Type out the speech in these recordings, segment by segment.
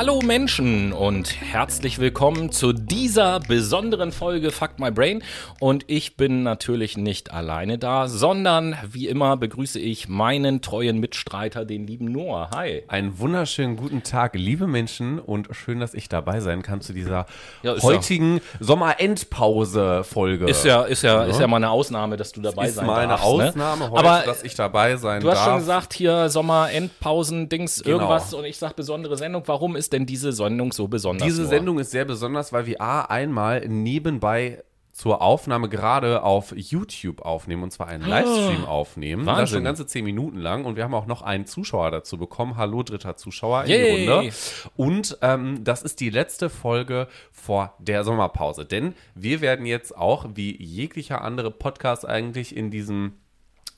Hallo Menschen und herzlich willkommen zu dieser besonderen Folge Fuck My Brain. Und ich bin natürlich nicht alleine da, sondern wie immer begrüße ich meinen treuen Mitstreiter, den lieben Noah. Hi. Einen wunderschönen guten Tag, liebe Menschen, und schön, dass ich dabei sein kann zu dieser Ja, ist heutigen Sommerendpause-Folge. Ist ja, ist ja, ist ja mal eine Ausnahme, dass du dabei ist sein mal eine darfst. ne? Ausnahme heute, Aber dass ich dabei sein Du hast darf. schon gesagt, hier Sommerendpausen, Dings, Genau. irgendwas und ich sag besondere Sendung. Warum ist denn diese Sendung so besonders? Diese Noah? Sendung ist sehr besonders, weil wir A, einmal nebenbei zur Aufnahme gerade auf YouTube aufnehmen und zwar einen Livestream aufnehmen. Das Ah. Wahnsinn. schon ganze zehn Minuten lang und wir haben auch noch einen Zuschauer dazu bekommen. Hallo, dritter Zuschauer in Yay. die Runde. Und ähm, das ist die letzte Folge vor der Sommerpause, denn wir werden jetzt auch, wie jeglicher andere Podcast eigentlich in diesem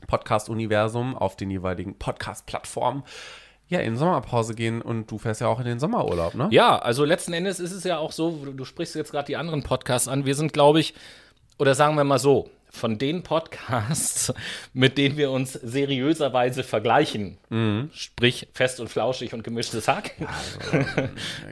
Podcast-Universum auf den jeweiligen Podcast-Plattformen, ja, in Sommerpause gehen und du fährst ja auch in den Sommerurlaub, ne? Ja, also letzten Endes ist es ja auch so, du, du sprichst jetzt gerade die anderen Podcasts an. Wir sind, glaube ich, oder sagen wir mal so, von den Podcasts, mit denen wir uns seriöserweise vergleichen, Mhm. sprich fest und flauschig und gemischtes Hack,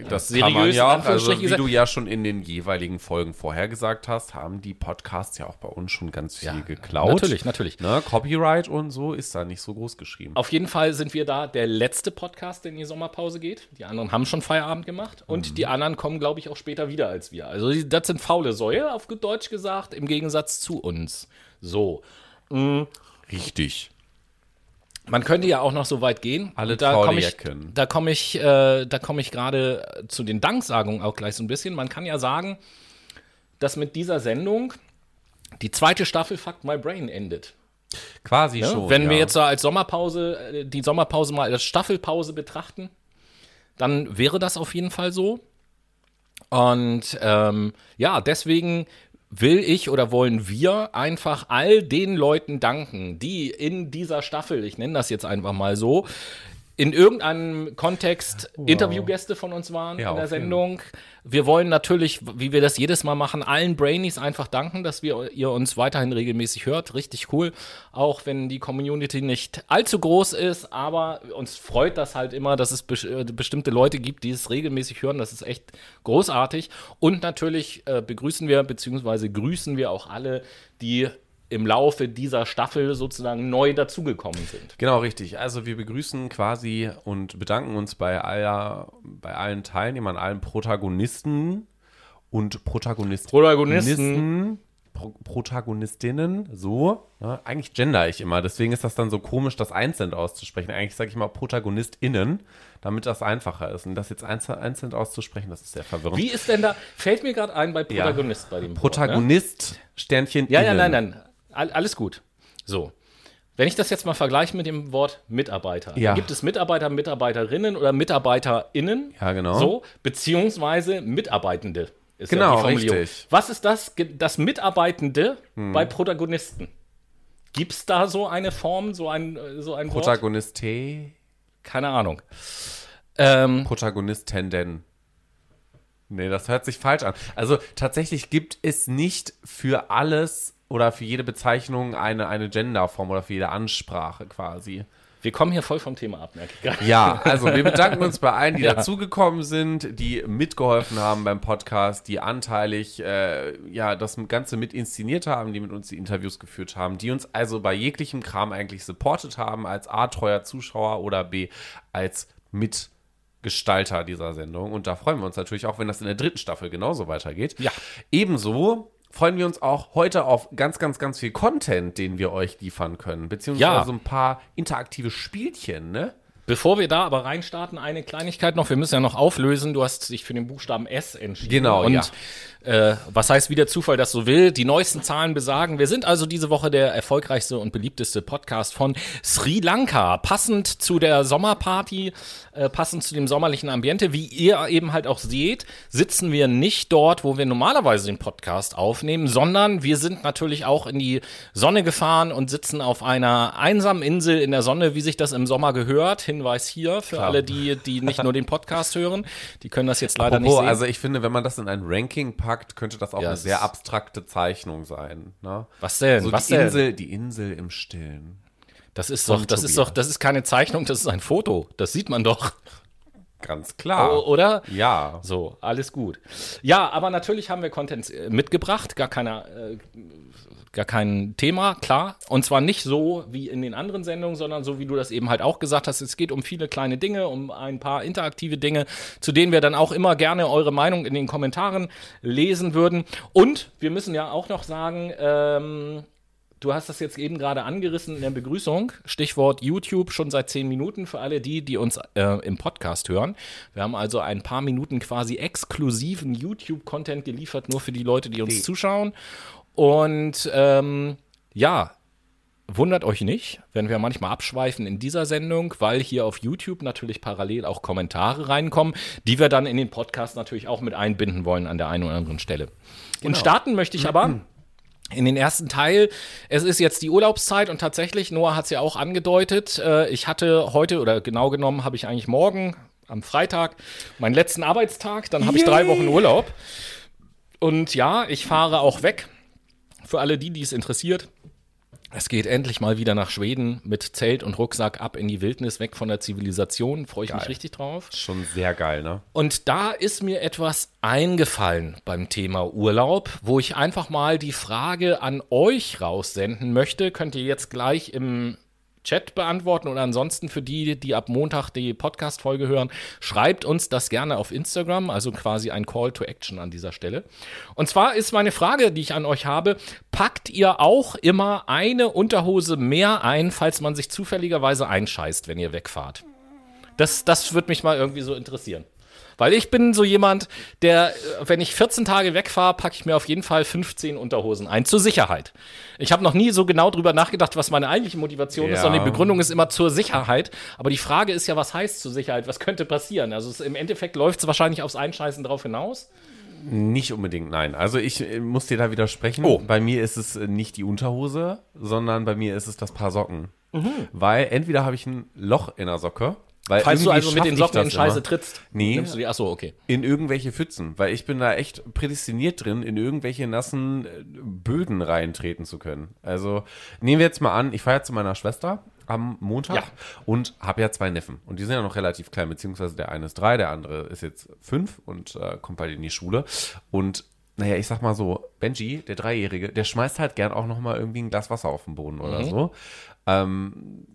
Das seriös, ja, also Anführungsstrichen wie du ja schon in den jeweiligen Folgen vorher gesagt hast, haben die Podcasts ja auch bei uns schon ganz viel Ja, geklaut. natürlich, natürlich. Ne? Copyright und so ist da nicht so groß geschrieben. Auf jeden Fall sind wir da der letzte Podcast, der in die Sommerpause geht. Die anderen haben schon Feierabend gemacht und die anderen kommen, glaube ich, auch später wieder als wir. Also das sind faule Säue, auf gut Deutsch gesagt, im Gegensatz zu uns. So. Richtig. Man könnte ja auch noch so weit gehen. Alle da komme ich, da komme ich, äh, da komme ich gerade zu den Danksagungen auch gleich so ein bisschen. Man kann ja sagen, dass mit dieser Sendung die zweite Staffel Fuck My Brain endet. Quasi Ne? schon. Wenn ja. wir jetzt so als Sommerpause, äh, die Sommerpause mal als Staffelpause betrachten, dann wäre das auf jeden Fall so. Und ähm, ja, deswegen will ich oder wollen wir einfach all den Leuten danken, die in dieser Staffel, ich nenne das jetzt einfach mal so, in irgendeinem Kontext Interviewgäste von uns waren Ja, in der. Sendung. Wir wollen natürlich, wie wir das jedes Mal machen, allen Brainies einfach danken, dass wir, ihr uns weiterhin regelmäßig hört. Richtig cool. Auch wenn die Community nicht allzu groß ist, aber uns freut das halt immer, dass es bes äh, bestimmte Leute gibt, die es regelmäßig hören. Das ist echt großartig. Und natürlich äh, begrüßen wir bzw. grüßen wir auch alle, die im Laufe dieser Staffel sozusagen neu dazugekommen sind. Genau, richtig. Also wir begrüßen quasi und bedanken uns bei aller, bei allen Teilnehmern, allen Protagonisten und Protagonisten. Protagonisten. Pro Protagonistinnen, so. Ne? Eigentlich gender ich immer, deswegen ist das dann so komisch, das einzeln auszusprechen. Eigentlich sage ich mal ProtagonistInnen, damit das einfacher ist. Und das jetzt einzeln, einzeln auszusprechen, das ist sehr verwirrend. Wie ist denn da, fällt mir gerade ein bei Protagonist bei dem Wort, ne? Protagonist, Sternchen, Ja, ja, nein, nein. All, alles gut. So. Wenn ich das jetzt mal vergleiche mit dem Wort Mitarbeiter. Ja. Gibt es Mitarbeiter, Mitarbeiterinnen oder MitarbeiterInnen. Ja, genau. So, beziehungsweise Mitarbeitende. Ist ja Genau, die Formulierung. richtig. Hm. Was ist das, das Mitarbeitende bei Protagonisten? Gibt es da so eine Form, so ein, äh, so ein Wort? Protagoniste, Keine Ahnung. Ähm, Protagonistenden. Nee, das hört sich falsch an. Also tatsächlich gibt es nicht für alles oder für jede Bezeichnung eine, eine Genderform oder für jede Ansprache quasi. wir kommen hier voll vom Thema ab, merke ich gerade. Ja, also wir bedanken uns bei allen, die Ja. dazugekommen sind, die mitgeholfen haben beim Podcast, die anteilig äh, ja das Ganze mit inszeniert haben, die mit uns die Interviews geführt haben, die uns also bei jeglichem Kram eigentlich supportet haben, als A, treuer Zuschauer oder B, als Mitgestalter dieser Sendung. Und da freuen wir uns natürlich auch, wenn das in der dritten Staffel genauso weitergeht. Ja. Ebenso freuen wir uns auch heute auf ganz, ganz, ganz viel Content, den wir euch liefern können, beziehungsweise Ja. so ein paar interaktive Spielchen, ne? Bevor wir da aber reinstarten, eine Kleinigkeit noch. Wir müssen ja noch auflösen. Du hast dich für den Buchstaben S entschieden. Genau, Und ja. Äh, was heißt, wie der Zufall das so will? Die neuesten Zahlen besagen, wir sind also diese Woche der erfolgreichste und beliebteste Podcast von Sri Lanka. Passend zu der Sommerparty, äh, passend zu dem sommerlichen Ambiente. Wie ihr eben halt auch seht, sitzen wir nicht dort, wo wir normalerweise den Podcast aufnehmen, sondern wir sind natürlich auch in die Sonne gefahren und sitzen auf einer einsamen Insel in der Sonne, wie sich das im Sommer gehört. Hinweis hier für alle, die, die nicht nur den Podcast hören. Die können das jetzt leider nicht Apropos, sehen. also ich finde, wenn man das in ein Ranking packt, könnte das auch Ja, eine sehr ist- abstrakte Zeichnung sein. Ne? Was denn? So Was die denn? Insel, die Insel im Stillen. Das ist Von doch, das ist Tobias. doch, das ist keine Zeichnung, das ist ein Foto. Das sieht man doch. Ganz klar. O- Oder? Ja. So, alles gut. Ja, aber natürlich haben wir Content äh, mitgebracht, gar keine, äh, gar kein Thema, klar. Und zwar nicht so wie in den anderen Sendungen, sondern so wie du das eben halt auch gesagt hast. Es geht um viele kleine Dinge, um ein paar interaktive Dinge, zu denen wir dann auch immer gerne eure Meinung in den Kommentaren lesen würden. Und wir müssen ja auch noch sagen, ähm, Du hast das jetzt eben gerade angerissen in der Begrüßung. Stichwort YouTube schon seit zehn Minuten für alle die, die uns äh, im Podcast hören. Wir haben also ein paar Minuten quasi exklusiven YouTube-Content geliefert, nur für die Leute, die uns Die. zuschauen. Und ähm, ja, wundert euch nicht, wenn wir manchmal abschweifen in dieser Sendung, weil hier auf YouTube natürlich parallel auch Kommentare reinkommen, die wir dann in den Podcast natürlich auch mit einbinden wollen an der einen oder anderen Stelle. Und starten möchte ich aber in den ersten Teil. Es ist jetzt die Urlaubszeit und tatsächlich, Noah hat es ja auch angedeutet, äh, ich hatte heute oder genau genommen habe ich eigentlich morgen am Freitag meinen letzten Arbeitstag, dann habe ich drei Wochen Urlaub. Und ja, ich fahre auch weg. Für alle die, die es interessiert. Es geht endlich mal wieder nach Schweden mit Zelt und Rucksack ab in die Wildnis, weg von der Zivilisation. Freue ich mich richtig drauf. Schon sehr geil, ne? Und da ist mir etwas eingefallen beim Thema Urlaub, wo ich einfach mal die Frage an euch raussenden möchte. Könnt ihr jetzt gleich im Chat beantworten oder ansonsten für die, die ab Montag die Podcast-Folge hören, schreibt uns das gerne auf Instagram, also quasi ein Call to Action an dieser Stelle. Und zwar ist meine Frage, die ich an euch habe, packt ihr auch immer eine Unterhose mehr ein, falls man sich zufälligerweise einscheißt, wenn ihr wegfahrt? Das, das würde mich mal irgendwie so interessieren. Weil ich bin so jemand, der, wenn ich 14 Tage wegfahre, packe ich mir auf jeden Fall 15 Unterhosen ein, zur Sicherheit. Ich habe noch nie so genau drüber nachgedacht, was meine eigentliche Motivation ist, Ja. sondern die Begründung ist immer zur Sicherheit. Aber die Frage ist ja, was heißt zur Sicherheit? Was könnte passieren? Also es, im Endeffekt läuft es wahrscheinlich aufs Einscheißen drauf hinaus. Nicht unbedingt, nein. Also ich äh, muss dir da widersprechen. Oh. Bei mir ist es äh, nicht die Unterhose, sondern bei mir ist es das Paar Socken. Mhm. Weil entweder habe ich ein Loch in der Socke, weil Falls du also mit den Socken in Scheiße immer. trittst, Nee. nimmst du die, achso, okay. in irgendwelche Pfützen, weil ich bin da echt prädestiniert drin, in irgendwelche nassen äh, Böden reintreten zu können. Also nehmen wir jetzt mal an, ich fahre zu meiner Schwester am Montag Ja. und habe ja zwei Neffen und die sind ja noch relativ klein, beziehungsweise der eine ist drei, der andere ist jetzt fünf und äh, kommt bald in die Schule und naja, ich sag mal so, Benji, der Dreijährige, der schmeißt halt gern auch noch mal irgendwie ein Glas Wasser auf den Boden oder so. Ähm,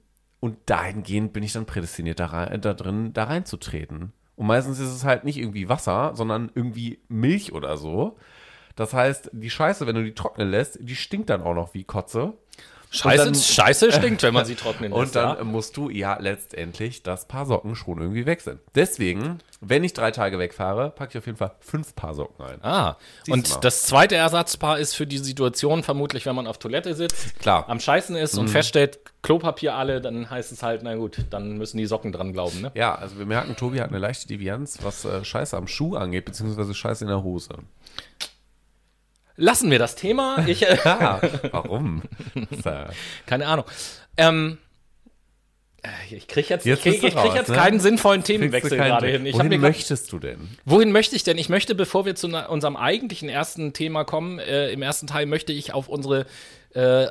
und dahingehend bin ich dann prädestiniert da, rein, da drin, da reinzutreten. Und meistens ist es halt nicht irgendwie Wasser, sondern irgendwie Milch oder so. Das heißt, die Scheiße, wenn du die trocknen lässt, die stinkt dann auch noch wie Kotze. Scheiße, dann- Scheiße stinkt, wenn man sie trocknen lässt. Und dann ja. musst du ja letztendlich das Paar Socken schon irgendwie wechseln. Deswegen, wenn ich drei Tage wegfahre, packe ich auf jeden Fall fünf Paar Socken ein. Ah, Siehst du mal. und das zweite Ersatzpaar ist für die Situation vermutlich, wenn man auf Toilette sitzt, Klar. am Scheißen ist Mhm. und feststellt, Klopapier alle, dann heißt es halt, na gut, dann müssen die Socken dran glauben, ne? Ja, also wir merken, Tobi hat eine leichte Devianz, was äh, Scheiße am Schuh angeht, beziehungsweise Scheiße in der Hose. Lassen wir das Thema. Ich, äh, Ah, warum? So. keine Ahnung. Ähm, äh, ich kriege jetzt, Jetzt ich krieg, ich krieg raus, jetzt ne? keinen sinnvollen Themenwechsel keinen gerade hin. Ich Wohin mir grad- möchtest du denn? Wohin möchte ich denn? Ich möchte, bevor wir zu na- unserem eigentlichen ersten Thema kommen, äh, im ersten Teil möchte ich auf unsere äh,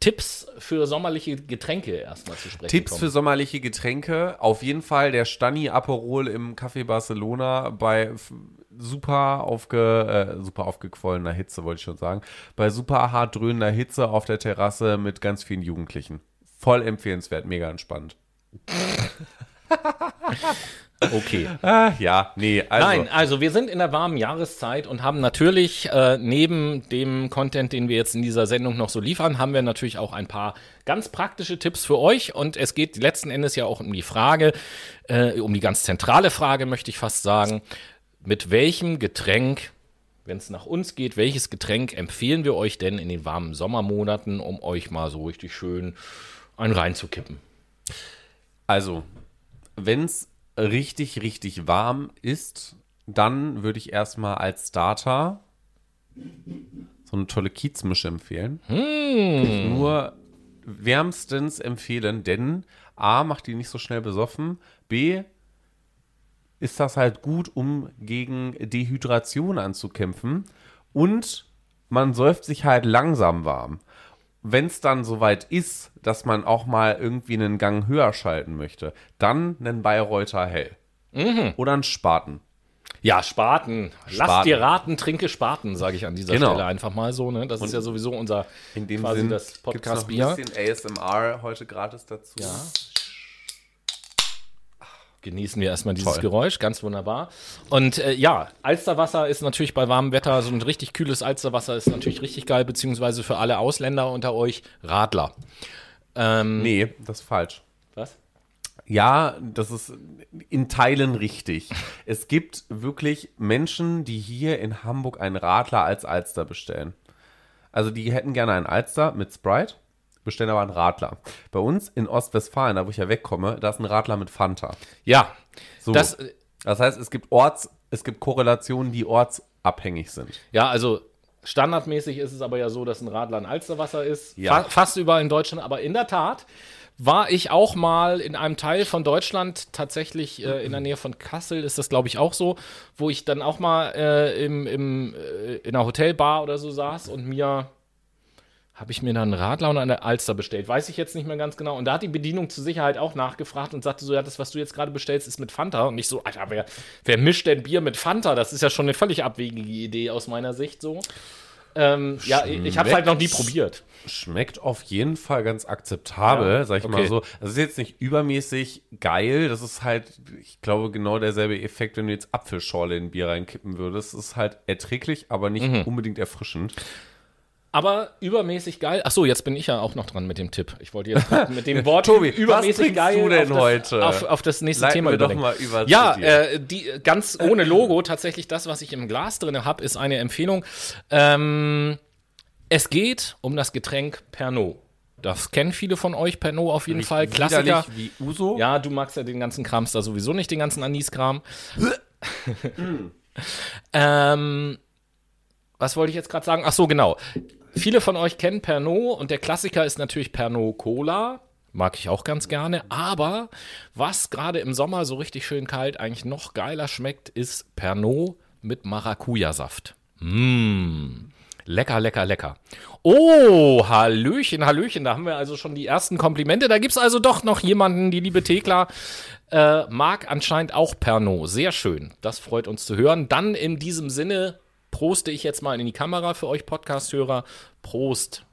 Tipps für sommerliche Getränke erstmal zu sprechen Tipps kommen. für sommerliche Getränke. Auf jeden Fall der Stani Aperol im Café Barcelona bei super, aufge, äh, super aufgequollener Hitze, wollte ich schon sagen. Bei super hart dröhnender Hitze auf der Terrasse mit ganz vielen Jugendlichen. Voll empfehlenswert, mega entspannt. Okay. Ah, ja, nee, also. Nein, also wir sind in der warmen Jahreszeit und haben natürlich äh, neben dem Content, den wir jetzt in dieser Sendung noch so liefern, haben wir natürlich auch ein paar ganz praktische Tipps für euch. Und es geht letzten Endes ja auch um die Frage, äh, um die ganz zentrale Frage, möchte ich fast sagen, mit welchem Getränk, wenn es nach uns geht, welches Getränk empfehlen wir euch denn in den warmen Sommermonaten, um euch mal so richtig schön einen reinzukippen? Also, wenn es richtig, richtig warm ist, dann würde ich erstmal als Starter so eine tolle Kiezmische empfehlen. Nur wärmstens empfehlen, denn A, macht die nicht so schnell besoffen, B, ist das halt gut, um gegen Dehydration anzukämpfen und man säuft sich halt langsam warm. Wenn es dann soweit ist, dass man auch mal irgendwie einen Gang höher schalten möchte, dann einen Bayreuther Hell. oder ein Spaten? Ja, Spaten. Lass Spaten. dir raten, trinke Spaten, sage ich an dieser Genau. Stelle einfach mal so. Ne? Das ist ja sowieso unser In dem quasi Sinn das noch ein Podcast-Bier. bisschen ASMR heute gratis dazu. Ja. Genießen wir erstmal dieses Toll. Geräusch, ganz wunderbar. Und äh, ja, Alsterwasser ist natürlich bei warmem Wetter, so ein richtig kühles Alsterwasser ist natürlich richtig geil, beziehungsweise für alle Ausländer unter euch Radler. Ähm, Nee, das ist falsch. Was? Ja, das ist in Teilen richtig. Es gibt wirklich Menschen, die hier in Hamburg einen Radler als Alster bestellen. Also die hätten gerne einen Alster mit Sprite, bestellen aber einen Radler. Bei uns in Ostwestfalen, da wo ich ja wegkomme, da ist ein Radler mit Fanta. Ja, So. das, Das, heißt, es gibt Orts, es gibt Korrelationen, die ortsabhängig sind. ja, also standardmäßig ist es aber ja so, dass ein Radler ein Alsterwasser ist. Ja. Fa fast überall in Deutschland, aber in der Tat war ich auch mal in einem Teil von Deutschland, tatsächlich äh, in der Nähe von Kassel ist das, glaube ich, auch so, wo ich dann auch mal äh, im, im, äh, in einer Hotelbar oder so saß und mir habe ich mir dann einen Radler und eine Alster bestellt. Weiß ich jetzt nicht mehr ganz genau. Und da hat die Bedienung zur Sicherheit auch nachgefragt und sagte so, ja, das, was du jetzt gerade bestellst, ist mit Fanta. Und ich so, Alter, wer, wer mischt denn Bier mit Fanta? Das ist ja schon eine völlig abwegige Idee aus meiner Sicht so. Ähm, ja, ich, habe es halt noch nie probiert. Schmeckt auf jeden Fall ganz akzeptabel, Ja, sag ich okay. mal so. Das ist jetzt nicht übermäßig geil. Das ist halt, ich glaube, genau derselbe Effekt, wenn du jetzt Apfelschorle in Bier reinkippen würdest. Das ist halt erträglich, aber nicht Mhm. unbedingt erfrischend. Aber übermäßig geil. Ach so, jetzt bin ich ja auch noch dran mit dem Tipp. Ich wollte jetzt mit dem Wort Tobi, was übermäßig trinkst geil du denn auf das, heute? Auf, auf das nächste Leiten Thema wir doch mal über Ja, äh, die ganz ohne Logo tatsächlich das, was ich im Glas drin habe, ist eine Empfehlung. Ähm, es geht um das Getränk Pernod. Das kennen viele von euch, Pernod auf jeden Fall. Klassiker. Wie Uso. Ja, du magst ja den ganzen Krams da sowieso nicht, den ganzen Anis-Kram. ähm, was wollte ich jetzt gerade sagen? Ach so, genau. Viele von euch kennen Pernod und der Klassiker ist natürlich Pernod Cola. Mag ich auch ganz gerne. Aber was gerade im Sommer so richtig schön kalt eigentlich noch geiler schmeckt, ist Pernod mit Maracuja-Saft. Mmh. Lecker, lecker, lecker. Oh, Hallöchen, Hallöchen. Da haben wir also schon die ersten Komplimente. Da gibt es also doch noch jemanden, die liebe Thekla äh, mag anscheinend auch Pernod. Sehr schön. Das freut uns zu hören. Dann in diesem Sinne proste ich jetzt mal in die Kamera für euch Podcast-Hörer. Prost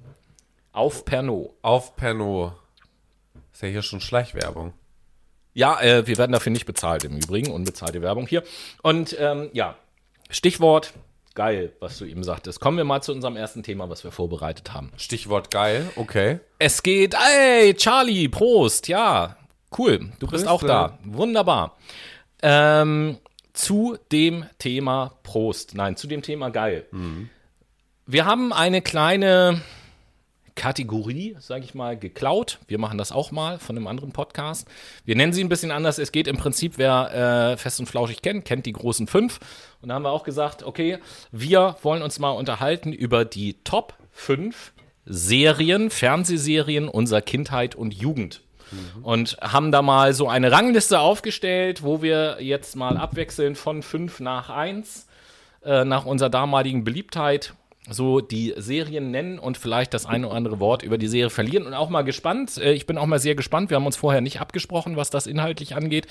auf Pernod. Auf Pernod. Ist ja hier schon Schleichwerbung. Ja, äh, wir werden dafür nicht bezahlt im Übrigen. Unbezahlte Werbung hier. Und ähm, ja, Stichwort geil, was du eben sagtest. Kommen wir mal zu unserem ersten Thema, was wir vorbereitet haben. Stichwort geil, okay. Es geht, ey, Charlie, Prost, ja, cool, du bist Grüße. auch da, wunderbar. Ähm, zu dem Thema Prost, nein, zu dem Thema geil. Wir haben eine kleine Kategorie, sage ich mal, geklaut. Wir machen das auch mal von einem anderen Podcast. Wir nennen sie ein bisschen anders. Es geht im Prinzip, wer äh, Fest und Flauschig kennt, kennt die großen fünf. Und da haben wir auch gesagt, okay, wir wollen uns mal unterhalten über die Top 5 Serien, Fernsehserien unserer Kindheit und Jugend. Und haben da mal so eine Rangliste aufgestellt, wo wir jetzt mal abwechseln von 5 nach 1 äh, nach unserer damaligen Beliebtheit so die Serien nennen und vielleicht das eine oder andere Wort über die Serie verlieren und auch mal gespannt. Äh, ich bin auch mal sehr gespannt. Wir haben uns vorher nicht abgesprochen, was das inhaltlich angeht,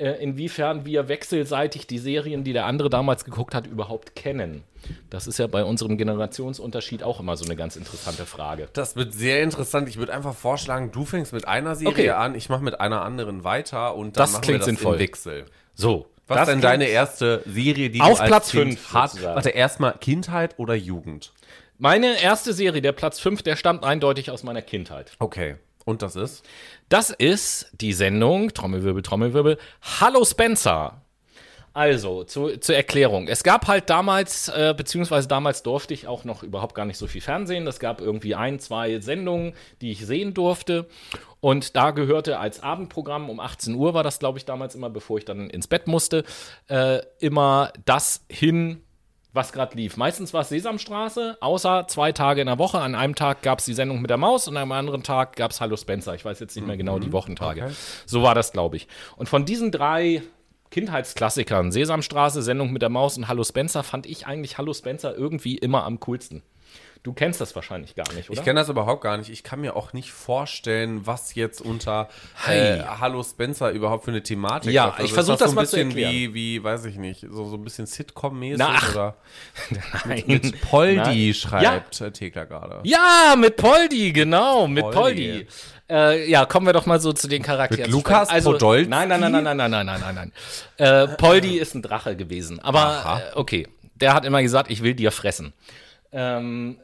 äh, inwiefern wir wechselseitig die Serien, die der andere damals geguckt hat, überhaupt kennen. Das ist ja bei unserem Generationsunterschied auch immer so eine ganz interessante Frage. Das wird sehr interessant. Ich würde einfach vorschlagen, du fängst mit einer Serie Okay. an, ich mache mit einer anderen weiter und dann Das machen wir das sinnvoll. im Wechsel. So. Was ist denn deine erste Serie, die Auf du als Platz Kind fünf, hast? sozusagen. Warte, erstmal Kindheit oder Jugend? Meine erste Serie, der Platz 5, der stammt eindeutig aus meiner Kindheit. Okay. Und das ist? Das ist die Sendung, Trommelwirbel, Trommelwirbel, Hallo Spencer. Also, zu, zur Erklärung. Es gab halt damals, äh, beziehungsweise damals durfte ich auch noch überhaupt gar nicht so viel Fernsehen. Es gab irgendwie ein, zwei Sendungen, die ich sehen durfte. Und da gehörte als Abendprogramm, um 18 Uhr war das, glaube ich, damals immer, bevor ich dann ins Bett musste, äh, immer das hin, was gerade lief. Meistens war es Sesamstraße, außer zwei Tage in der Woche. An einem Tag gab es die Sendung mit der Maus und am anderen Tag gab es Hallo Spencer. Ich weiß jetzt nicht mehr genau die Wochentage. okay. So war das, glaube ich. Und von diesen drei Kindheitsklassikern, Sesamstraße, Sendung mit der Maus und Hallo Spencer, fand ich eigentlich Hallo Spencer irgendwie immer am coolsten. Du kennst das wahrscheinlich gar nicht, oder? Ich kenne das überhaupt gar nicht. Ich kann mir auch nicht vorstellen, was jetzt unter äh, Hallo Spencer überhaupt für eine Thematik Ja, läuft. ich ist versuch das so mal zu erklären. wie, wie, weiß ich nicht, so, so ein bisschen Sitcom-mäßig oder Nein. mit Poldi Nein. schreibt äh, Thekla gerade. Ja, mit Poldi, genau, mit Poldi. Poldi. Äh, ja, kommen wir doch mal so zu den Charakteren. Mit Lukas also, Podolski? Nein, nein, nein, nein, nein, nein, nein, nein, nein, nein. Äh, Poldi ist ein Drache gewesen. Aber äh, okay, der hat immer gesagt, ich will dir fressen. Ähm,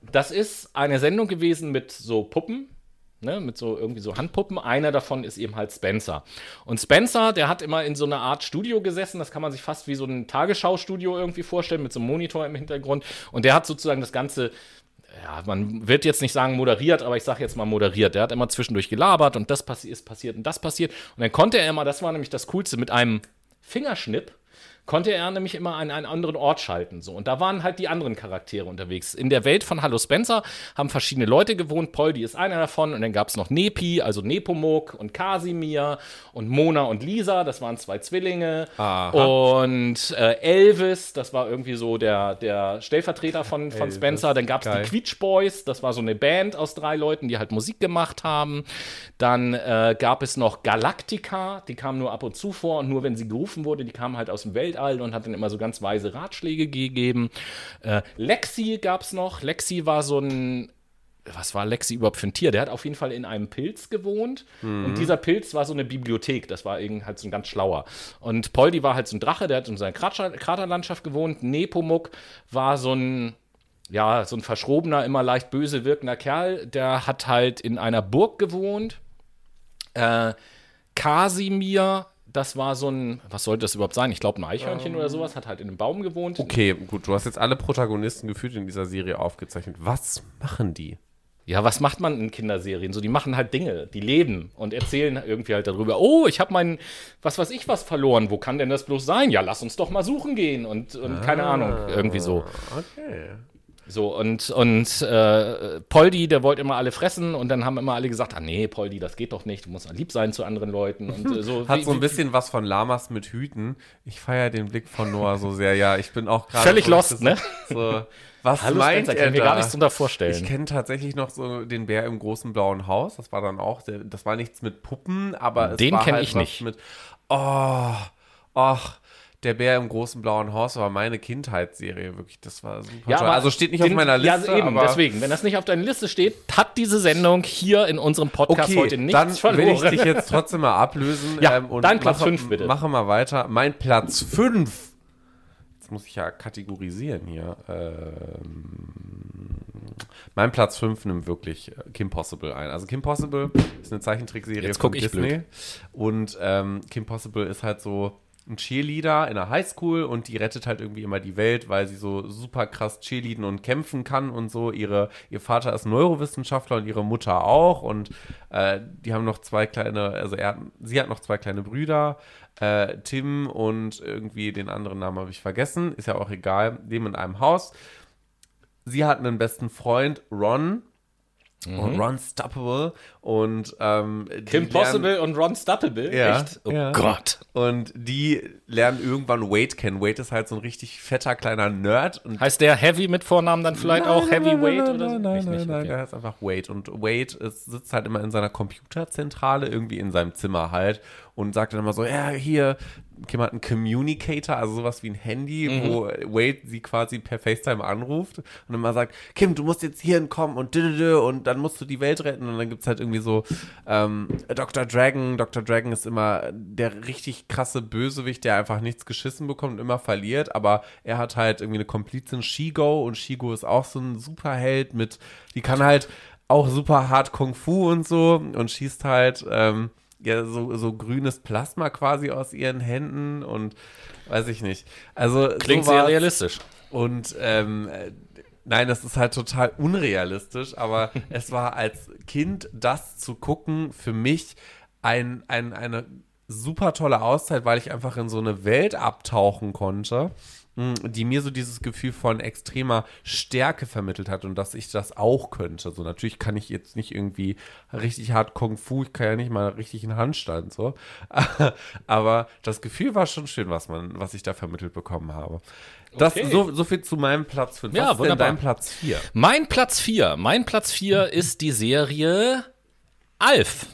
das ist eine Sendung gewesen mit so Puppen. Ne, mit so irgendwie so Handpuppen. Einer davon ist eben halt Spencer. Und Spencer, der hat immer in so einer Art Studio gesessen. Das kann man sich fast wie so ein Tagesschau-Studio irgendwie vorstellen, mit so einem Monitor im Hintergrund. Und der hat sozusagen das Ganze ja, man wird jetzt nicht sagen moderiert, aber ich sage jetzt mal moderiert. Der hat immer zwischendurch gelabert und das passi ist passiert und das passiert. Und dann konnte er immer, das war nämlich das Coolste, mit einem Fingerschnipp konnte er nämlich immer an einen anderen Ort schalten. So. Und da waren halt die anderen Charaktere unterwegs. In der Welt von Hallo Spencer haben verschiedene Leute gewohnt. Poldi ist einer davon. Und dann gab es noch Nepi, also Nepomuk und Kasimir und Mona und Lisa. Das waren zwei Zwillinge. Aha. Und äh, Elvis, das war irgendwie so der, der Stellvertreter von, von Elvis, Spencer. Dann gab es die Queech Boys. Das war so eine Band aus drei Leuten, die halt Musik gemacht haben. Dann äh, gab es noch Galactica. Die kam nur ab und zu vor. Und nur wenn sie gerufen wurde, die kamen halt aus dem Weltall und hat dann immer so ganz weise Ratschläge gegeben. Äh, Lexi gab es noch. Lexi war so ein was war Lexi überhaupt für ein Tier? Der hat auf jeden Fall in einem Pilz gewohnt. Und dieser Pilz war so eine Bibliothek. Das war irgendwie halt so ein ganz schlauer. Und Poldi war halt so ein Drache, der hat in seiner Krater Kraterlandschaft gewohnt. Nepomuk war so ein, ja, so ein verschrobener, immer leicht böse wirkender Kerl. Der hat halt in einer Burg gewohnt. Äh, Kasimir, das war so ein, was sollte das überhaupt sein? Ich glaube, ein Eichhörnchen oder sowas, hat halt in einem Baum gewohnt. Okay, gut, du hast jetzt alle Protagonisten gefühlt in dieser Serie aufgezeichnet. Was machen die? Ja, was macht man in Kinderserien? So, die machen halt Dinge, die leben und erzählen irgendwie halt darüber. Oh, ich habe mein, was weiß ich was verloren. Wo kann denn das bloß sein? Ja, lass uns doch mal suchen gehen und, und keine Ahnung, irgendwie so. Okay. So, und, und äh, Poldi, der wollte immer alle fressen und dann haben immer alle gesagt, ah nee, Poldi, das geht doch nicht, du musst lieb sein zu anderen Leuten. Und äh, so, Hat wie- so ein wie- bisschen was von Lamas mit Hüten. Ich feiere den Blick von Noah so sehr. Ja, ich bin auch gerade Völlig so, lost, ne? So, was Hallo meint Spencer, er kann mir gar nichts drunter vorstellen. Ich kenne tatsächlich noch so den Bär im großen blauen Haus. Das war dann auch, der, das war nichts mit Puppen, aber es Den war kenn halt ich was nicht. Mit, oh, ach, der Bär im großen blauen Haus war meine Kindheitsserie wirklich. Das war super. toll. also steht nicht auf den- meiner Liste. Ja, eben, deswegen. Wenn das nicht auf deiner Liste steht, hat diese Sendung hier in unserem Podcast Okay, heute nichts dann verloren. will ich dich jetzt trotzdem mal ablösen. ähm, Ja, und dein Platz mache, fünf, bitte. Mache mal weiter. Mein Platz 5. Jetzt muss ich ja kategorisieren hier. Ähm, mein Platz 5 nimmt wirklich äh, Kim Possible ein. Also Kim Possible ist eine Zeichentrickserie von Disney. blöd. Und ähm, Kim Possible ist halt so ein Cheerleader in der Highschool und die rettet halt irgendwie immer die Welt, weil sie so super krass cheerleaden und kämpfen kann und so. Ihre, ihr Vater ist Neurowissenschaftler und ihre Mutter auch und äh, die haben noch zwei kleine, also er, sie hat noch zwei kleine Brüder, äh, Tim und irgendwie den anderen Namen habe ich vergessen, ist ja auch egal, leben in einem Haus. Sie hat einen besten Freund, Ron. Und Ron Stoppable und ähm, die Mhm. Kim lernen- Possible und Ron Stuppable? Ja, Echt? Oh ja. Gott. und die lernen irgendwann Wade kennen. Wade ist halt so ein richtig fetter kleiner Nerd. Und Heißt der Heavy mit Vornamen dann vielleicht auch Heavyweight nein, oder so? Nein, nein, nein, nicht? nein, Okay. der heißt einfach Wade. Und Wade ist, sitzt halt immer in seiner Computerzentrale, irgendwie in seinem Zimmer halt und sagt dann immer so, ja, hier, Kim hat einen Communicator, also sowas wie ein Handy, Mhm. wo Wade sie quasi per FaceTime anruft und immer sagt, Kim, du musst jetzt hierhin kommen und und dann musst du die Welt retten und dann gibt's halt irgendwie so ähm, Dr. Dragon. Dr. Dragon ist immer der richtig krasse Bösewicht, der einfach nichts geschissen bekommt und immer verliert, aber er hat halt irgendwie eine Komplizin Shigo und Shigo ist auch so ein Superheld mit, die kann halt auch super hart Kung Fu und so und schießt halt ähm, ja so, so grünes Plasma quasi aus ihren Händen und weiß ich nicht. Also Klingt sowas- sehr realistisch. und ähm, äh, nein, das ist halt total unrealistisch, aber es war als Kind das zu gucken für mich ein, ein, eine super tolle Auszeit, weil ich einfach in so eine Welt abtauchen konnte. Die mir so dieses Gefühl von extremer Stärke vermittelt hat und dass ich das auch könnte. So natürlich kann ich jetzt nicht irgendwie richtig hart Kung Fu, ich kann ja nicht mal richtig einen Handstand so, aber das Gefühl war schon schön, was man, was ich da vermittelt bekommen habe. Das Okay. so, so viel zu meinem Platz 5. Ja, was ist denn dein Platz 4? Mein Platz 4. Mein Platz 4 ist die Serie Alf.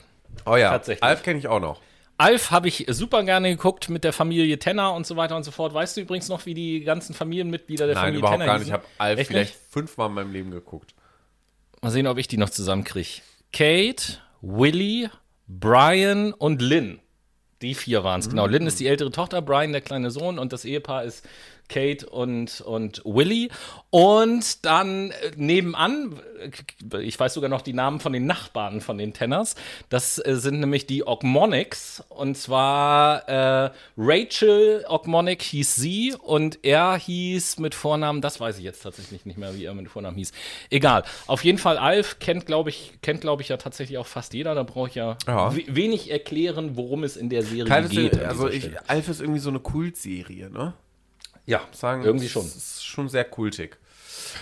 Oh ja. Alf kenne ich auch noch. Alf habe ich super gerne geguckt mit der Familie Tenner und so weiter und so fort. Weißt du übrigens noch, wie die ganzen Familienmitglieder der Nein, Familie überhaupt Tenner gar nicht. Ich habe Alf Echt vielleicht nicht? fünfmal in meinem Leben geguckt. Mal sehen, ob ich die noch zusammenkriege. Kate, Willy, Brian und Lynn. Die vier waren es, genau. Lynn ist die ältere Tochter, Brian der kleine Sohn und das Ehepaar ist Kate und, und Willy. Und dann äh, nebenan, äh, ich weiß sogar noch die Namen von den Nachbarn von den Tenners. Das äh, sind nämlich die Ogmonics. Und zwar äh, Rachel Ogmonic hieß sie und er hieß mit Vornamen, das weiß ich jetzt tatsächlich nicht mehr, wie er mit Vornamen hieß. Egal. Auf jeden Fall, Alf kennt, glaube ich, kennt, glaube ich, ja tatsächlich auch fast jeder. Da brauche ich ja, Ja. we- wenig erklären, worum es in der Serie Keines, geht. also ich. Alf ist irgendwie so eine Kultserie, ne? Ja, Sagen, irgendwie es schon. ist schon sehr kultig.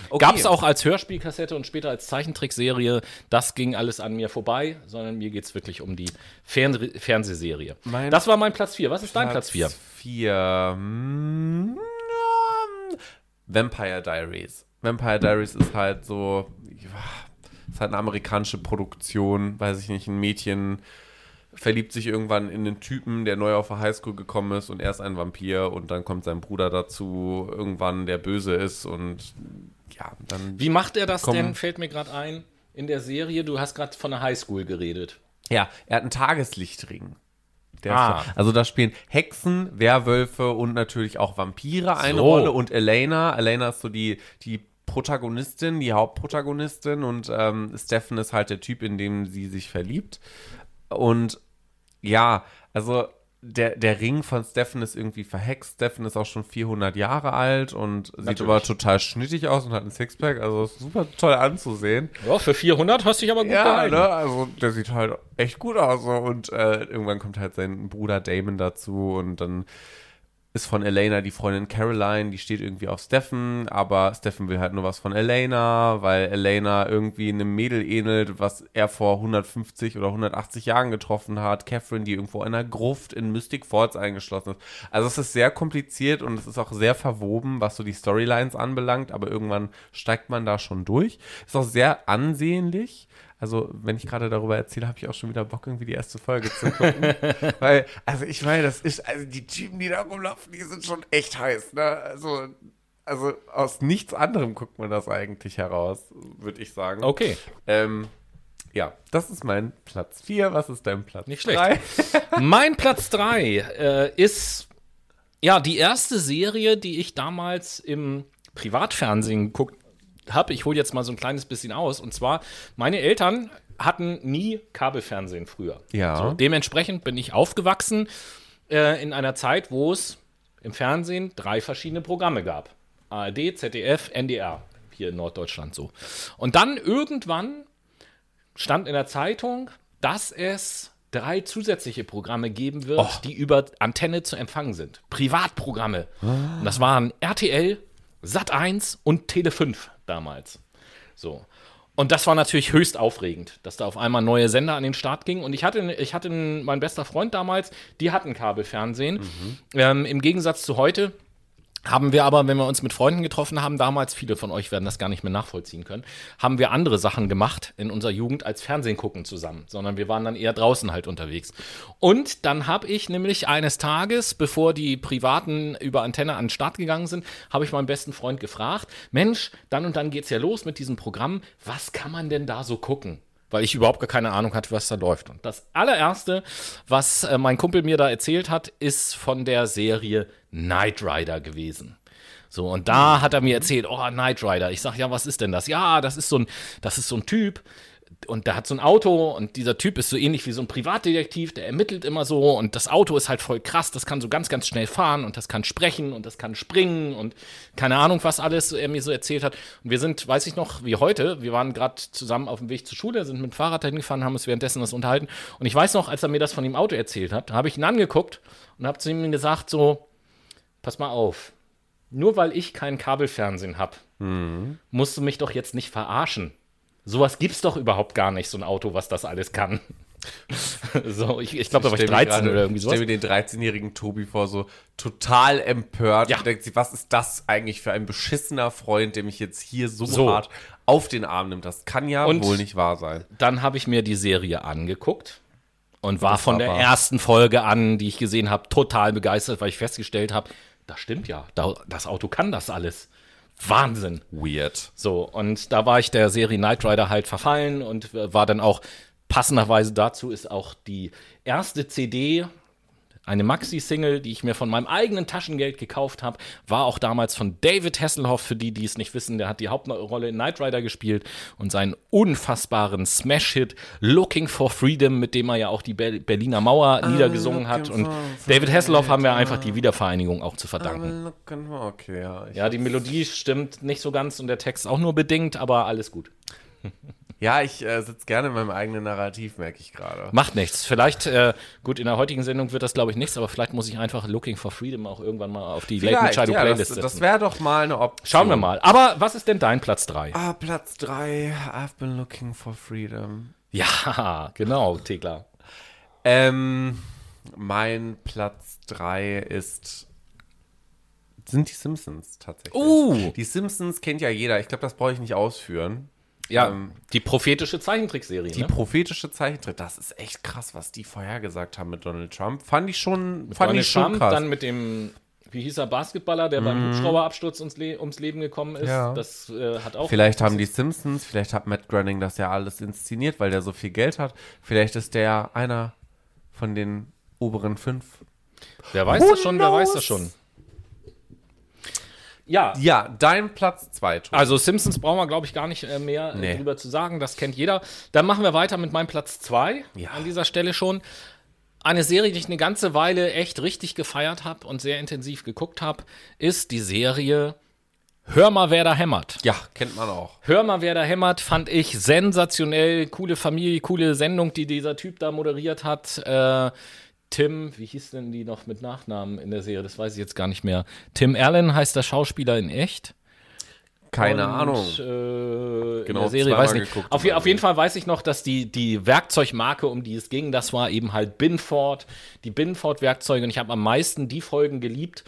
Okay. Gab es auch als Hörspielkassette und später als Zeichentrickserie. Das ging alles an mir vorbei, sondern mir geht es wirklich um die Fern Fernsehserie. Mein das war mein Platz 4. Was ist dein Platz 4? 4. Hm, Vampire Diaries. Vampire Diaries ist halt so, ja, ist halt eine amerikanische Produktion, weiß ich nicht, ein Mädchen verliebt sich irgendwann in einen Typen, der neu auf der Highschool gekommen ist und er ist ein Vampir und dann kommt sein Bruder dazu, irgendwann der böse ist und ja, dann Wie macht er das denn? Fällt mir gerade ein. In der Serie, du hast gerade von der Highschool geredet. Ja, er hat einen Tageslichtring. Ah. also da spielen Hexen, Werwölfe und natürlich auch Vampire eine So. Rolle und Elena. Elena ist so die, die Protagonistin, die Hauptprotagonistin und ähm, Stefan ist halt der Typ, in dem sie sich verliebt. Und ja, also der, der Ring von Stefan ist irgendwie verhext. Stefan ist auch schon 400 Jahre alt und sieht Natürlich. aber total schnittig aus und hat ein Sixpack. Also ist super toll anzusehen. Ja, für 400 hast du dich aber gut Ja, gehalten. ne, also der sieht halt echt gut aus. Und äh, irgendwann kommt halt sein Bruder Damon dazu und dann ist von Elena die Freundin Caroline, die steht irgendwie auf Steffen, aber Steffen will halt nur was von Elena, weil Elena irgendwie einem Mädel ähnelt, was er vor 150 oder 180 Jahren getroffen hat. Catherine, die irgendwo in einer Gruft in Mystic Falls eingeschlossen ist. Also es ist sehr kompliziert und es ist auch sehr verwoben, was so die Storylines anbelangt, aber irgendwann steigt man da schon durch. Ist auch sehr ansehnlich. Also, wenn ich gerade darüber erzähle, habe ich auch schon wieder Bock, irgendwie die erste Folge zu gucken. Weil, also ich meine, das ist, also die Typen, die da rumlaufen, die sind schon echt heiß, ne? Also, also aus nichts anderem guckt man das eigentlich heraus, würde ich sagen. Okay. Ähm, ja, das ist mein Platz 4. Was ist dein Platz Nicht schlecht. drei? Mein Platz 3 äh, ist ja die erste Serie, die ich damals im Privatfernsehen geguckt habe. Ich hole jetzt mal so ein kleines bisschen aus. Und zwar, meine Eltern hatten nie Kabelfernsehen früher. Ja. So, dementsprechend bin ich aufgewachsen äh, in einer Zeit, wo es im Fernsehen drei verschiedene Programme gab. ARD, ZDF, NDR, hier in Norddeutschland so. Und dann irgendwann stand in der Zeitung, dass es drei zusätzliche Programme geben wird, die über Antenne zu empfangen sind. Privatprogramme. Und das waren RTL, Sat1 und Tele5 damals. So. Und das war natürlich höchst aufregend, dass da auf einmal neue Sender an den Start gingen. Und ich hatte, ich hatte mein bester Freund damals, die hatten Kabelfernsehen. Ähm, Im Gegensatz zu heute haben wir aber, wenn wir uns mit Freunden getroffen haben, damals, viele von euch werden das gar nicht mehr nachvollziehen können, haben wir andere Sachen gemacht in unserer Jugend als Fernsehen gucken zusammen, sondern wir waren dann eher draußen halt unterwegs. Und dann habe ich nämlich eines Tages, bevor die Privaten über Antenne an den Start gegangen sind, habe ich meinen besten Freund gefragt, Mensch, dann und dann geht's ja los mit diesem Programm, was kann man denn da so gucken? weil ich überhaupt gar keine Ahnung hatte, was da läuft. Und das allererste, was äh, mein Kumpel mir da erzählt hat, ist von der Serie Knight Rider gewesen. So, und da hat er mir erzählt, oh, Knight Rider. Ich sag, ja, was ist denn das? Ja, das ist so ein, das ist so ein Typ, und der hat so ein Auto und dieser Typ ist so ähnlich wie so ein Privatdetektiv, der ermittelt immer so und das Auto ist halt voll krass, das kann so ganz, ganz schnell fahren und das kann sprechen und das kann springen und keine Ahnung, was alles er mir so erzählt hat. Und wir sind, weiß ich noch, wie heute, wir waren gerade zusammen auf dem Weg zur Schule, sind mit dem Fahrrad dahin gefahren, haben uns währenddessen das unterhalten. Und ich weiß noch, als er mir das von dem Auto erzählt hat, habe ich ihn angeguckt und habe zu ihm gesagt so, pass mal auf, nur weil ich kein Kabelfernsehen habe, musst du mich doch jetzt nicht verarschen. Sowas gibt's doch überhaupt gar nicht, so ein Auto, was das alles kann. so, ich, ich glaube, da war ich stell mir 13 gerade- oder irgendwie sowas. Stell mir den 13-jährigen Tobi vor, so total empört. Ja. Und denkt sich, was ist das eigentlich für ein beschissener Freund, der mich jetzt hier so, So. hart auf den Arm nimmt? Das kann ja Und- wohl nicht wahr sein. Dann habe ich mir die Serie angeguckt und war Das von war der wahr. ersten Folge an, die ich gesehen habe, total begeistert, weil ich festgestellt habe, das stimmt ja, da, das Auto kann das alles. Wahnsinn. Weird. So, und da war ich der Serie Knight Rider halt verfallen und äh, war dann auch, passenderweise dazu ist auch die erste CD, eine Maxi-Single, die ich mir von meinem eigenen Taschengeld gekauft habe, war auch damals von David Hasselhoff, für die, die es nicht wissen, der hat die Hauptrolle in Knight Rider gespielt und seinen unfassbaren Smash-Hit Looking for Freedom, mit dem er ja auch die Ber Berliner Mauer niedergesungen hat. Und David Hasselhoff haben wir einfach die Wiedervereinigung auch zu verdanken. Okay, ja. Ja, die Melodie stimmt nicht so ganz und der Text auch nur bedingt, aber alles gut. Ja, ich äh, sitze gerne in meinem eigenen Narrativ, merke ich gerade. Macht nichts. Vielleicht, äh, gut, in der heutigen Sendung wird das, glaube ich, nichts, aber vielleicht muss ich einfach Looking for Freedom auch irgendwann mal auf die Late Night Vielleicht, Shadow ja, Playlist das, setzen. das wäre doch mal eine Option. Schauen wir mal. Aber was ist denn dein Platz 3? Ah, Platz 3. I've been looking for freedom. Ja, genau, Tegler. Ähm, mein Platz 3 ist. Sind die Simpsons tatsächlich. Uh. Die Simpsons kennt ja jeder. Ich glaube, das brauche ich nicht ausführen. Ja, Ähm, die prophetische Zeichentrickserie. Die ne? prophetische Zeichentrick, das ist echt krass, was die vorhergesagt haben mit Donald Trump. Fand ich schon, fand Donald ich schon Trump, krass. dann mit dem, wie hieß er, Basketballer, der beim Hubschrauberabsturz ums, Le ums Leben gekommen ist. Ja. Das äh, hat auch. Vielleicht haben die Simpsons, vielleicht hat Matt Groening das ja alles inszeniert, weil der so viel Geld hat. Vielleicht ist der einer von den oberen fünf. Wer weiß das schon, wer weiß das schon. Ja, Ja, dein Platz 2, Also Simpsons brauchen wir, glaube ich, gar nicht äh, mehr Nee. äh, drüber zu sagen. Das kennt jeder. Dann machen wir weiter mit meinem Platz 2 Ja. an dieser Stelle schon. Eine Serie, die ich eine ganze Weile echt richtig gefeiert habe und sehr intensiv geguckt habe, ist die Serie Hör mal, wer da hämmert. Ja, kennt man auch. Hör mal, wer da hämmert, fand ich sensationell. Coole Familie, coole Sendung, die dieser Typ da moderiert hat. Äh, Tim, wie hieß denn die noch mit Nachnamen in der Serie? Das weiß ich jetzt gar nicht mehr. Tim Allen heißt der Schauspieler in echt. Keine Und, Ahnung. Äh, in Genau, der Serie weiß ich nicht. geguckt Auf, in auf jeden Fall weiß ich noch, dass die, die Werkzeugmarke, um die es ging, das war eben halt Binford. Die Binford-Werkzeuge. Und ich habe am meisten die Folgen geliebt,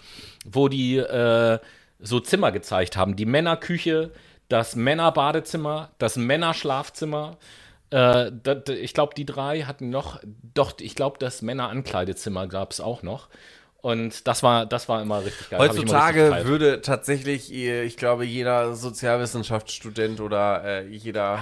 wo die äh, so Zimmer gezeigt haben. Die Männerküche, das Männerbadezimmer, das Männerschlafzimmer. Äh, da- da- ich glaube, die drei hatten noch, doch, ich glaube, das Männerankleidezimmer gab es auch noch. Und das war, das war immer richtig geil. Richtig Heutzutage gefeiert. würde tatsächlich, ich glaube, jeder Sozialwissenschaftsstudent oder äh, jeder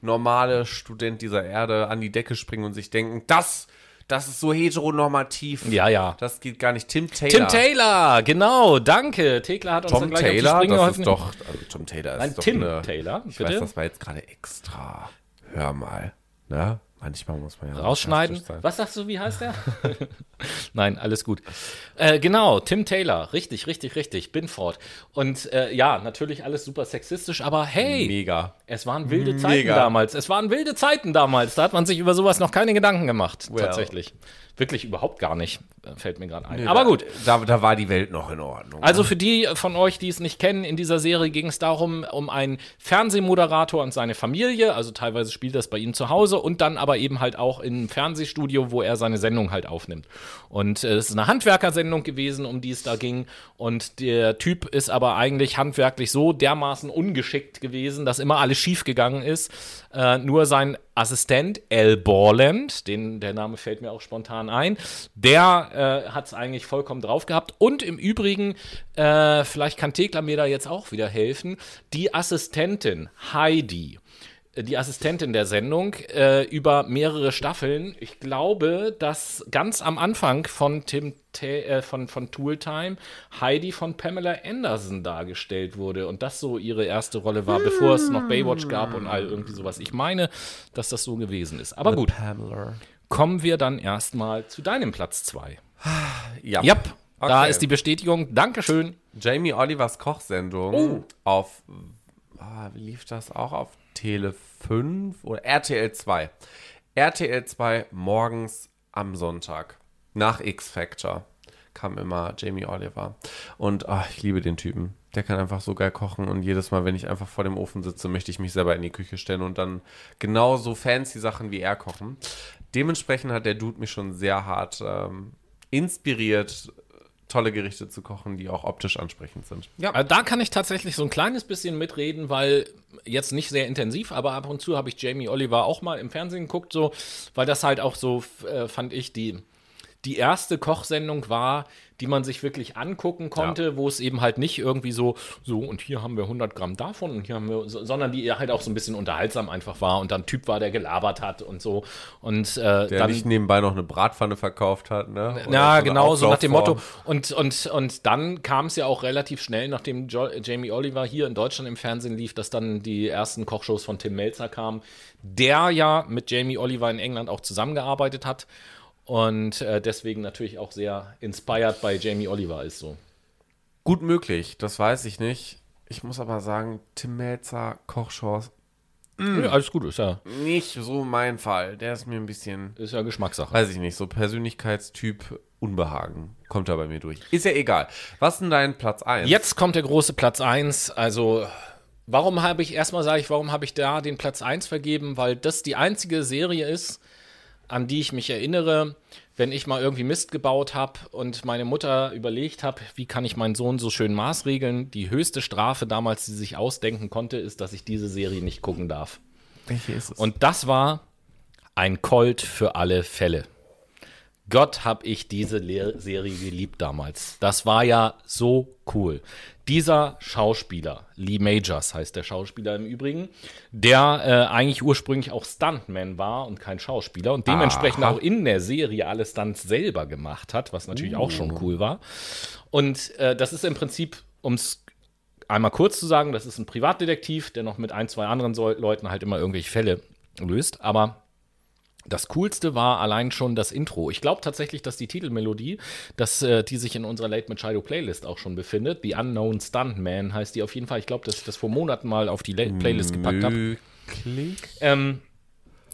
normale Student dieser Erde an die Decke springen und sich denken, das, das ist so heteronormativ. Ja, ja. Das geht gar nicht. Tim Taylor. Tim Taylor, genau, danke. Tekla hat uns Tom dann gleich Taylor, auf die Sprünge das geholfen. ist doch, also Tom Taylor ist Nein, doch Tim eine, Taylor, Ich bitte. weiß, das war jetzt gerade extra. Hör mal, ne? Manchmal muss man ja Rausschneiden. Was sagst du, wie heißt der? Nein, alles gut. Äh, genau, Tim Taylor, richtig, richtig, richtig, Binford. Und äh, ja, natürlich alles super sexistisch, aber hey, Mega. es waren wilde Zeiten Mega. damals. Es waren wilde Zeiten damals. Da hat man sich über sowas noch keine Gedanken gemacht, Well. tatsächlich. Wirklich überhaupt gar nicht, fällt mir gerade ein. aber gut. Da, da war die Welt noch in Ordnung. Also für die von euch, die es nicht kennen, in dieser Serie ging es darum, um einen Fernsehmoderator und seine Familie. Also teilweise spielt das bei ihm zu Hause und dann aber eben halt auch im Fernsehstudio, wo er seine Sendung halt aufnimmt. Und äh, es ist eine Handwerkersendung gewesen, um die es da ging. Und der Typ ist aber eigentlich handwerklich so dermaßen ungeschickt gewesen, dass immer alles schief gegangen ist. Äh, nur sein Assistent Al Borland, den, der Name fällt mir auch spontan ein, der äh, hat es eigentlich vollkommen drauf gehabt. Und im Übrigen, äh, vielleicht kann Tekla mir da jetzt auch wieder helfen, die Assistentin Heidi, die Assistentin der Sendung, äh, über mehrere Staffeln. Ich glaube, dass ganz am Anfang von Tim Ta- äh, von, von Tooltime Heidi von Pamela Anderson dargestellt wurde und das so ihre erste Rolle war, bevor es noch Baywatch gab und all irgendwie sowas. Ich meine, dass das so gewesen ist. Aber gut, Pamela. kommen wir dann erstmal zu deinem Platz 2. Ja. Yep, da Okay. ist die Bestätigung. Dankeschön. Jamie Olivers Kochsendung Oh. auf, ah, wie lief das auch auf Tele 5 oder RTL 2? RTL 2 morgens am Sonntag nach X Factor. kam immer Jamie Oliver. Und ach, ich liebe den Typen. Der kann einfach so geil kochen und jedes Mal, wenn ich einfach vor dem Ofen sitze, möchte ich mich selber in die Küche stellen und dann genauso fancy Sachen wie er kochen. Dementsprechend hat der Dude mich schon sehr hart ähm, inspiriert, tolle Gerichte zu kochen, die auch optisch ansprechend sind. Ja. Also da kann ich tatsächlich so ein kleines bisschen mitreden, weil jetzt nicht sehr intensiv, aber ab und zu habe ich Jamie Oliver auch mal im Fernsehen geguckt, so, weil das halt auch so, äh, fand ich, die, die erste Kochsendung war, die man sich wirklich angucken konnte, ja. wo es eben halt nicht irgendwie so, so und hier haben wir 100 Gramm davon und hier haben wir, so, sondern die halt auch so ein bisschen unterhaltsam einfach war und dann Typ war, der gelabert hat und so. Und äh, der dann, nicht nebenbei noch eine Bratpfanne verkauft hat, ne? Oder ja, so genau, so nach dem Motto. Und, und, und dann kam es ja auch relativ schnell, nachdem jo Jamie Oliver hier in Deutschland im Fernsehen lief, dass dann die ersten Kochshows von Tim Melzer kamen, der ja mit Jamie Oliver in England auch zusammengearbeitet hat und äh, deswegen natürlich auch sehr inspired bei Jamie Oliver ist so. Gut möglich, das weiß ich nicht. Ich muss aber sagen, Tim Melzer, Kochshows. Mm, ja, alles gut, ist ja. Nicht so mein Fall. Der ist mir ein bisschen. Ist ja Geschmackssache. Weiß ich nicht, so Persönlichkeitstyp Unbehagen kommt da bei mir durch. Ist ja egal. Was ist denn dein Platz 1? Jetzt kommt der große Platz 1. Also, warum habe ich, erstmal sage ich, warum habe ich da den Platz 1 vergeben? Weil das die einzige Serie ist, an die ich mich erinnere, wenn ich mal irgendwie Mist gebaut habe und meine Mutter überlegt habe, wie kann ich meinen Sohn so schön maßregeln. Die höchste Strafe damals, die sich ausdenken konnte, ist, dass ich diese Serie nicht gucken darf. Welche ist es? Und das war ein Colt für alle Fälle. Gott, hab ich diese Le Serie geliebt damals. Das war ja so cool. Dieser Schauspieler, Lee Majors heißt der Schauspieler im Übrigen, der äh, eigentlich ursprünglich auch Stuntman war und kein Schauspieler und dementsprechend Aha. auch in der Serie alle Stunts selber gemacht hat, was natürlich uh. auch schon uh. cool war. Und äh, das ist im Prinzip, um es einmal kurz zu sagen, das ist ein Privatdetektiv, der noch mit ein, zwei anderen so Leuten halt immer irgendwelche Fälle löst, aber das Coolste war allein schon das Intro. Ich glaube tatsächlich, dass die Titelmelodie, dass äh, die sich in unserer Late Machado Playlist auch schon befindet, The Unknown Stuntman heißt die auf jeden Fall. Ich glaube, dass ich das vor Monaten mal auf die Late Playlist gepackt habe. Ähm,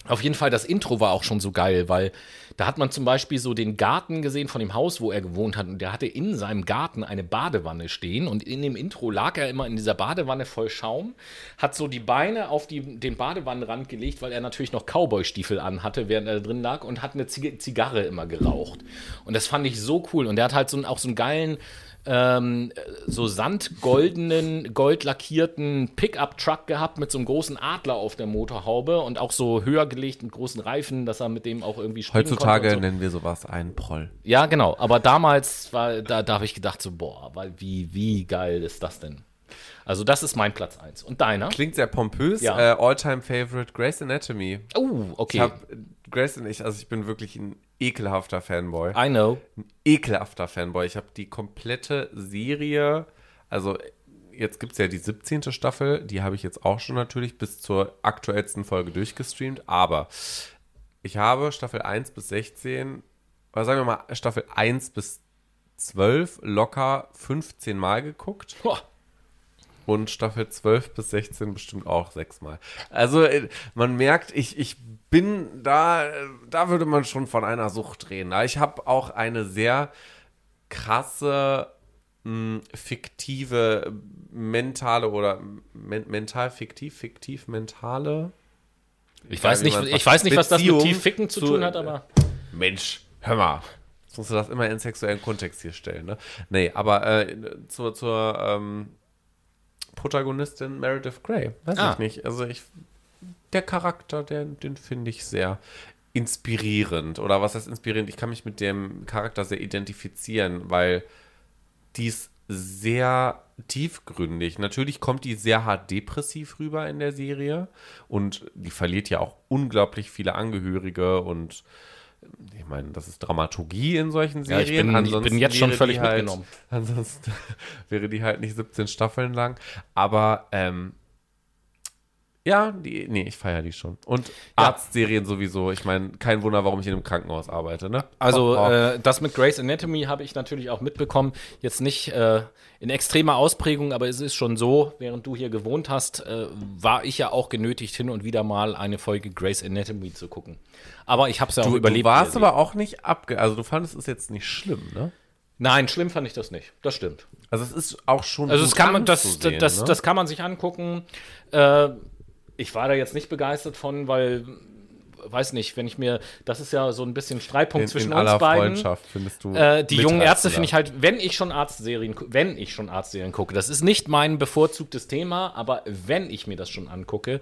auf jeden Fall, das Intro war auch schon so geil, weil da hat man zum Beispiel so den Garten gesehen von dem Haus, wo er gewohnt hat. Und der hatte in seinem Garten eine Badewanne stehen. Und in dem Intro lag er immer in dieser Badewanne voll Schaum, hat so die Beine auf die, den Badewannenrand gelegt, weil er natürlich noch Cowboy-Stiefel anhatte, während er drin lag und hat eine Zigarre immer geraucht. Und das fand ich so cool. Und der hat halt so, auch so einen geilen ähm, so sandgoldenen, goldlackierten Pickup-Truck gehabt mit so einem großen Adler auf der Motorhaube und auch so höher gelegt mit großen Reifen, dass er mit dem auch irgendwie Heutzutage so. nennen wir sowas einen Proll. Ja, genau. Aber damals war, da, da habe ich gedacht so, boah, weil wie, wie geil ist das denn? Also das ist mein Platz 1. Und deiner? Klingt sehr pompös. Ja. Äh, All-Time Favorite, Grace Anatomy. Oh, okay. Ich habe Grace und ich, also ich bin wirklich ein ekelhafter Fanboy. I know. Ein ekelhafter Fanboy. Ich habe die komplette Serie, also jetzt gibt es ja die 17. Staffel, die habe ich jetzt auch schon natürlich bis zur aktuellsten Folge durchgestreamt, aber ich habe Staffel 1 bis 16, oder sagen wir mal Staffel 1 bis 12 locker 15 Mal geguckt. Boah und Staffel 12 bis 16 bestimmt auch sechsmal. Also äh, man merkt, ich, ich bin da, da würde man schon von einer Sucht reden. Ich habe auch eine sehr krasse mh, fiktive mentale oder men mental fiktiv, fiktiv mentale. Ich weiß nicht, ich weiß nicht, was das mit tief ficken zu, zu tun hat, aber Mensch, hör mal. Jetzt musst du das immer in sexuellen Kontext hier stellen, ne? Nee, aber äh, zur, zur ähm, Protagonistin Meredith Grey. Weiß ah. ich nicht. Also ich, der Charakter, der, den finde ich sehr inspirierend. Oder was heißt inspirierend? Ich kann mich mit dem Charakter sehr identifizieren, weil die ist sehr tiefgründig. Natürlich kommt die sehr hart depressiv rüber in der Serie und die verliert ja auch unglaublich viele Angehörige und ich meine, das ist Dramaturgie in solchen Serien. Ja, ich, bin, ansonsten ich bin jetzt schon völlig halt, mitgenommen. Ansonsten wäre die halt nicht 17 Staffeln lang. Aber ähm, ja, die, nee, ich feiere die schon. Und ja. Arztserien sowieso. Ich meine, kein Wunder, warum ich in einem Krankenhaus arbeite, ne? Also, oh, oh. Äh, das mit Grey's Anatomy habe ich natürlich auch mitbekommen. Jetzt nicht äh, in extremer Ausprägung, aber es ist schon so, während du hier gewohnt hast, äh, war ich ja auch genötigt, hin und wieder mal eine Folge Grey's Anatomy zu gucken. Aber ich habe es ja auch du, überlebt. Du warst aber auch nicht abge... Also, du fandest es jetzt nicht schlimm, ne? Nein, schlimm fand ich das nicht. Das stimmt. Also es ist auch schon. Also das kann man, das, anzusehen, das, ne? das kann man sich angucken. Äh, ich war da jetzt nicht begeistert von, weil, weiß nicht, wenn ich mir, das ist ja so ein bisschen Streitpunkt in, zwischen in aller uns beiden. Freundschaft findest du. Äh, die jungen Ärzte finde ich halt, wenn ich schon Arztserien, wenn ich schon Arztserien gucke, das ist nicht mein bevorzugtes Thema, aber wenn ich mir das schon angucke,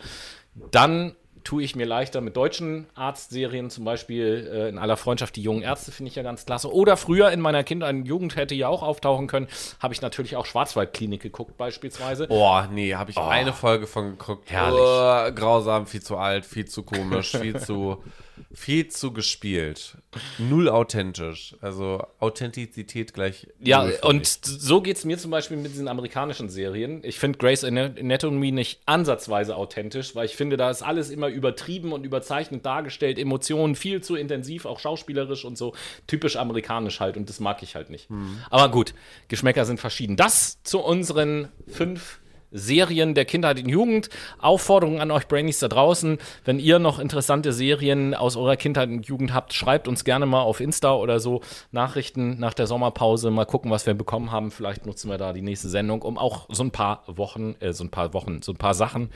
dann tue ich mir leichter mit deutschen Arztserien, zum Beispiel äh, in aller Freundschaft die jungen Ärzte finde ich ja ganz klasse. Oder früher in meiner Kindheit und Jugend hätte ja auch auftauchen können, habe ich natürlich auch Schwarzwaldklinik geguckt beispielsweise. Boah, nee, habe ich eine Folge von geguckt. Herrlich. Oh, grausam, viel zu alt, viel zu komisch, viel zu, viel zu gespielt. Null authentisch. Also Authentizität gleich. Ja, und mich. so geht es mir zum Beispiel mit diesen amerikanischen Serien. Ich finde Grey's Anatomy nicht ansatzweise authentisch, weil ich finde, da ist alles immer übertrieben und überzeichnet dargestellt, Emotionen viel zu intensiv, auch schauspielerisch und so typisch amerikanisch halt und das mag ich halt nicht. Aber gut, Geschmäcker sind verschieden. Das zu unseren fünf Serien der Kindheit und Jugend. Aufforderung an euch Brainies da draußen, wenn ihr noch interessante Serien aus eurer Kindheit und Jugend habt, schreibt uns gerne mal auf Insta oder so Nachrichten nach der Sommerpause. Mal gucken, was wir bekommen haben. Vielleicht nutzen wir da die nächste Sendung, um auch so ein paar Wochen, äh, so ein paar Wochen, so ein paar Sachen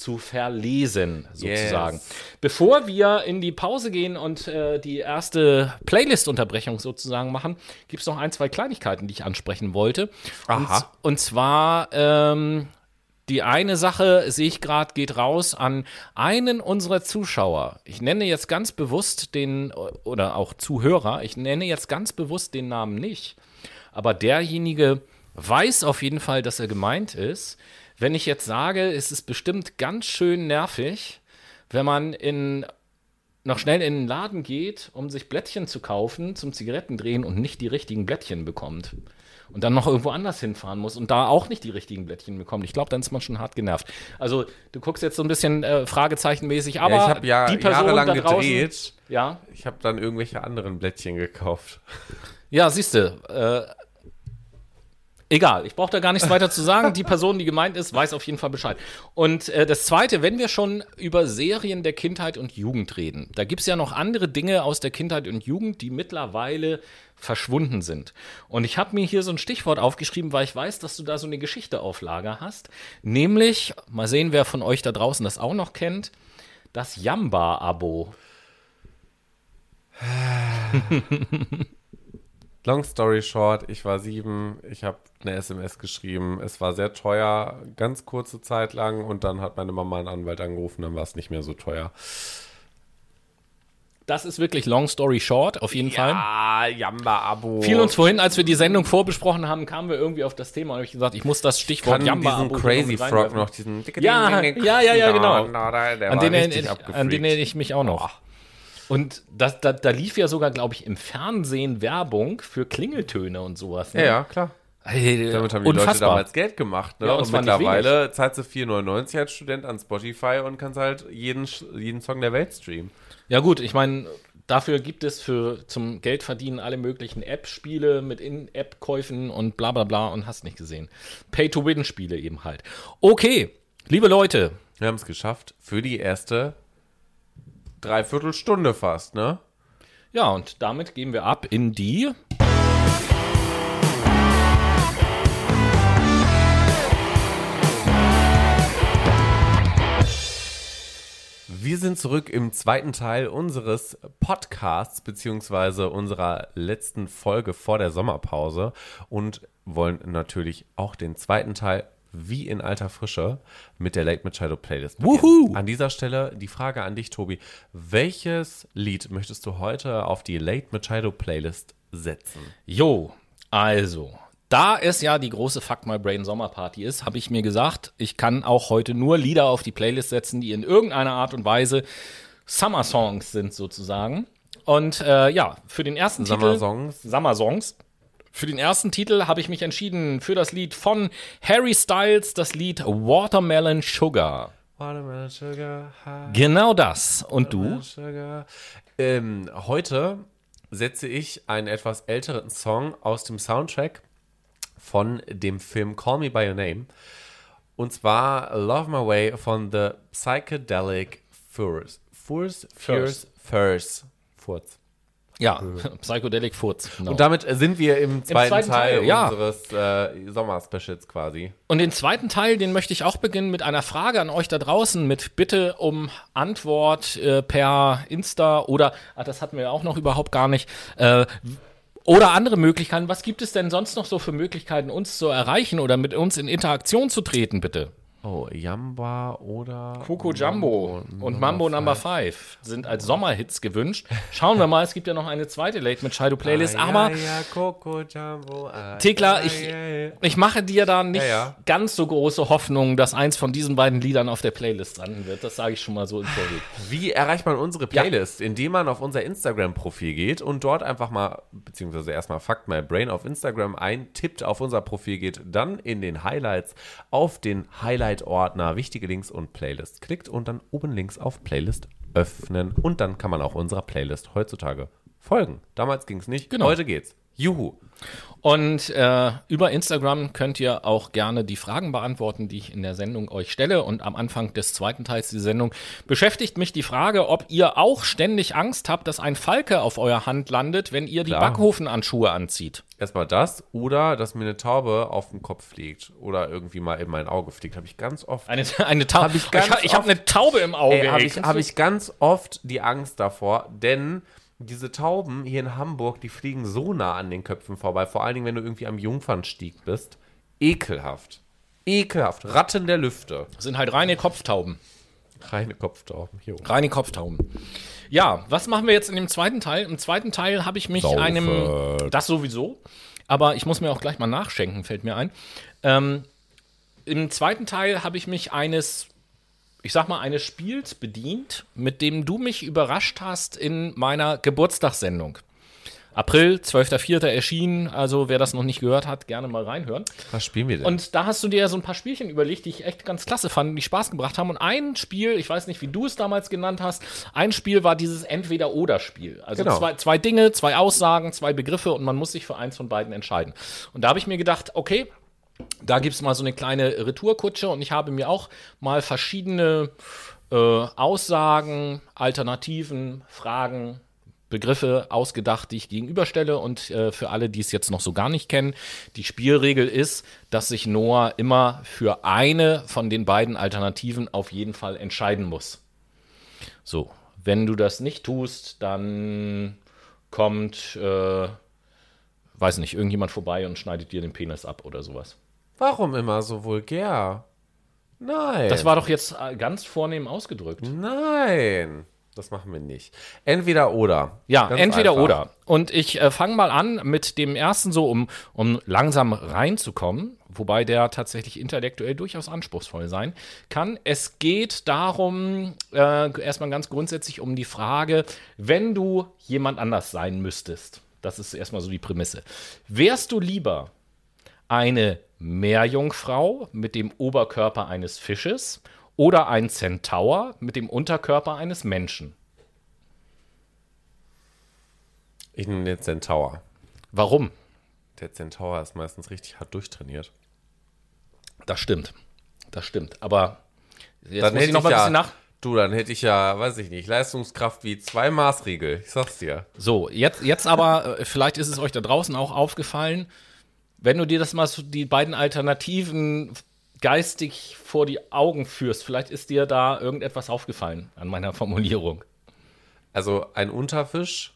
zu verlesen, sozusagen. Yes. Bevor wir in die Pause gehen und äh, die erste Playlist-Unterbrechung sozusagen machen, gibt es noch ein, zwei Kleinigkeiten, die ich ansprechen wollte. Aha. Und, und zwar ähm, die eine Sache, sehe ich gerade, geht raus an einen unserer Zuschauer. Ich nenne jetzt ganz bewusst den, oder auch Zuhörer, ich nenne jetzt ganz bewusst den Namen nicht. Aber derjenige weiß auf jeden Fall, dass er gemeint ist. Wenn ich jetzt sage, es ist bestimmt ganz schön nervig, wenn man in noch schnell in den Laden geht, um sich Blättchen zu kaufen zum Zigarettendrehen und nicht die richtigen Blättchen bekommt. Und dann noch irgendwo anders hinfahren muss und da auch nicht die richtigen Blättchen bekommt. Ich glaube, dann ist man schon hart genervt. Also, du guckst jetzt so ein bisschen äh, fragezeichenmäßig, aber ja, ich habe ja die Person jahrelang draußen, gedreht. Ja, Ich habe dann irgendwelche anderen Blättchen gekauft. ja, siehst du. Äh, egal, ich brauche da gar nichts weiter zu sagen. Die Person, die gemeint ist, weiß auf jeden Fall Bescheid. Und äh, das Zweite, wenn wir schon über Serien der Kindheit und Jugend reden, da gibt es ja noch andere Dinge aus der Kindheit und Jugend, die mittlerweile verschwunden sind. Und ich habe mir hier so ein Stichwort aufgeschrieben, weil ich weiß, dass du da so eine Geschichte auf Lager hast. Nämlich, mal sehen, wer von euch da draußen das auch noch kennt, das Jamba-Abo. Long story short, ich war sieben, ich habe eine SMS geschrieben, es war sehr teuer, ganz kurze Zeit lang und dann hat meine Mama einen Anwalt angerufen, dann war es nicht mehr so teuer. Das ist wirklich Long Story Short, auf jeden Fall. Ah, Jamba-Abo. Fiel uns vorhin, als wir die Sendung vorbesprochen haben, kamen wir irgendwie auf das Thema und ich gesagt, ich muss das Stichwort kann Jamba diesen Crazy Frog noch, diesen Ja, ja, ja, ja, genau. An den erinnere ich mich auch noch. Und das, da, da lief ja sogar, glaube ich, im Fernsehen Werbung für Klingeltöne und sowas. Ne? Ja, ja, klar. Hey, Damit haben die Leute unfassbar. damals Geld gemacht. Ne? Ja, und mittlerweile zahlst du 4,99 als Student an Spotify und kannst halt jeden, jeden Song der Welt streamen. Ja gut, ich meine, dafür gibt es für zum Geldverdienen alle möglichen App-Spiele mit In-App-Käufen und bla bla bla und hast nicht gesehen. Pay-to-Win-Spiele eben halt. Okay, liebe Leute, Wir haben es geschafft für die erste Dreiviertelstunde fast, ne? ja, und damit gehen wir ab in die Wir sind zurück im zweiten Teil unseres Podcasts, beziehungsweise unserer letzten Folge vor der Sommerpause und wollen natürlich auch den zweiten Teil wie in alter Frische mit der Late Machado Playlist. Wuhu! An dieser Stelle die Frage an dich, Tobi. Welches Lied möchtest du heute auf die Late Machado Playlist setzen? Jo, also, da es ja die große Fuck My Brain Sommerparty ist, habe ich mir gesagt, ich kann auch heute nur Lieder auf die Playlist setzen, die in irgendeiner Art und Weise Summer Songs sind sozusagen. Und äh, ja, für den ersten Summer Titel Songs? Summer Songs. Für den ersten Titel habe ich mich entschieden für das Lied von Harry Styles, das Lied Watermelon Sugar. Watermelon Sugar High. Genau das. Und du? Sugar. Ähm, heute setze ich einen etwas älteren Song aus dem Soundtrack von dem Film Call Me By Your Name. Und zwar Love My Way von The Psychedelic Furs. Furs? Furs? Furs. Furs. Ja, Psychedelic Furz. Genau. Und damit sind wir im zweiten, zweiten Teil, Teil, ja. unseres äh, Sommerspecials quasi. Und den zweiten Teil, den möchte ich auch beginnen mit einer Frage an euch da draußen, mit Bitte um Antwort äh, per Insta oder, ah, das hatten wir auch noch überhaupt gar nicht, äh, oder andere Möglichkeiten. Was gibt es denn sonst noch so für Möglichkeiten, uns zu erreichen oder mit uns in Interaktion zu treten, bitte? Oh, Jamba oder Coco Jumbo und Mambo Number 5 sind als Sommerhits gewünscht. Schauen wir mal, es gibt ja noch eine zweite Late mit Shido Playlist, Ah, aber ja, ja, Coco Jumbo. Ah, Tekla, ja, ich, ja, ich mache dir da nicht ganz so große Hoffnung, dass eins von diesen beiden Liedern auf der Playlist landen wird. Das sage ich schon mal so im Vorweg. Wie erreicht man unsere Playlist? Indem man auf unser Instagram-Profil geht und dort einfach mal, beziehungsweise erstmal Fuck My Brain auf Instagram eintippt, auf unser Profil geht, dann in den Highlights auf den Highlight-Ordner Wichtige Links und Playlist klickt und dann oben links auf Playlist öffnen. Und dann kann man auch unserer Playlist heutzutage folgen. Damals ging es nicht, Genau. heute geht's. Juhu. Und äh, über Instagram könnt ihr auch gerne die Fragen beantworten, die ich in der Sendung euch stelle. Und am Anfang des zweiten Teils der Sendung beschäftigt mich die Frage, ob ihr auch ständig Angst habt, dass ein Falke auf eurer Hand landet, wenn ihr die Klar. Backhofenanschuhe anzieht. Erstmal das oder dass mir eine Taube auf den Kopf fliegt oder irgendwie mal in mein Auge fliegt. Habe ich ganz oft. Eine, eine Taube. Hab ich ich ich habe eine Taube im Auge. Habe ich, hab ich ganz oft die Angst davor, denn diese Tauben hier in Hamburg, die fliegen so nah an den Köpfen vorbei, vor allen Dingen, wenn du irgendwie am Jungfernstieg bist. Ekelhaft. Ekelhaft. Ratten der Lüfte. sind halt reine Kopftauben. Reine Kopftauben. Jo. Reine Kopftauben. Ja, was machen wir jetzt in dem zweiten Teil? Im zweiten Teil habe ich mich Saufen. einem. Das sowieso. Aber ich muss mir auch gleich mal nachschenken, fällt mir ein. Ähm, Im zweiten Teil habe ich mich eines, ich sag mal, eines Spiels bedient, mit dem du mich überrascht hast in meiner Geburtstagssendung. April, 12.04. erschienen, also wer das noch nicht gehört hat, gerne mal reinhören. Was spielen wir denn? Und da hast du dir ja so ein paar Spielchen überlegt, die ich echt ganz klasse fand, die Spaß gebracht haben. Und ein Spiel, ich weiß nicht, wie du es damals genannt hast, ein Spiel war dieses Entweder-Oder-Spiel. Also Genau. zwei, zwei Dinge, zwei Aussagen, zwei Begriffe und man muss sich für eins von beiden entscheiden. Und da habe ich mir gedacht, okay, da gibt es mal so eine kleine Retourkutsche und ich habe mir auch mal verschiedene äh, Aussagen, Alternativen, Fragen, Begriffe ausgedacht, die ich gegenüberstelle. Und äh, für alle, die es jetzt noch so gar nicht kennen, die Spielregel ist, dass sich Noah immer für eine von den beiden Alternativen auf jeden Fall entscheiden muss. So, wenn du das nicht tust, dann kommt, äh, weiß nicht, irgendjemand vorbei und schneidet dir den Penis ab oder sowas. Warum immer so vulgär? Nein. Das war doch jetzt äh, ganz vornehm ausgedrückt. Nein. Das machen wir nicht. Entweder oder. Ja, Ganz entweder einfach. oder. Und ich äh, fange mal an mit dem ersten so, um, um langsam reinzukommen, wobei der tatsächlich intellektuell durchaus anspruchsvoll sein kann. Es geht darum, äh, erstmal ganz grundsätzlich um die Frage, wenn du jemand anders sein müsstest, das ist erstmal so die Prämisse, wärst du lieber eine Meerjungfrau mit dem Oberkörper eines Fisches oder ein Zentaur mit dem Unterkörper eines Menschen? Ich nehme den Centaur. Warum? Der Centaur ist meistens richtig hart durchtrainiert. Das stimmt. Das stimmt. Aber jetzt Dann muss ich noch mal ein ja, bisschen nach. Du, dann hätte ich ja, weiß ich nicht, Leistungskraft wie zwei Maßriegel. Ich sag's dir. So, jetzt, jetzt aber, äh, vielleicht ist es euch da draußen auch aufgefallen, wenn du dir das mal so die beiden Alternativen geistig vor die Augen führst, vielleicht ist dir da irgendetwas aufgefallen an meiner Formulierung. Also ein Unterfisch,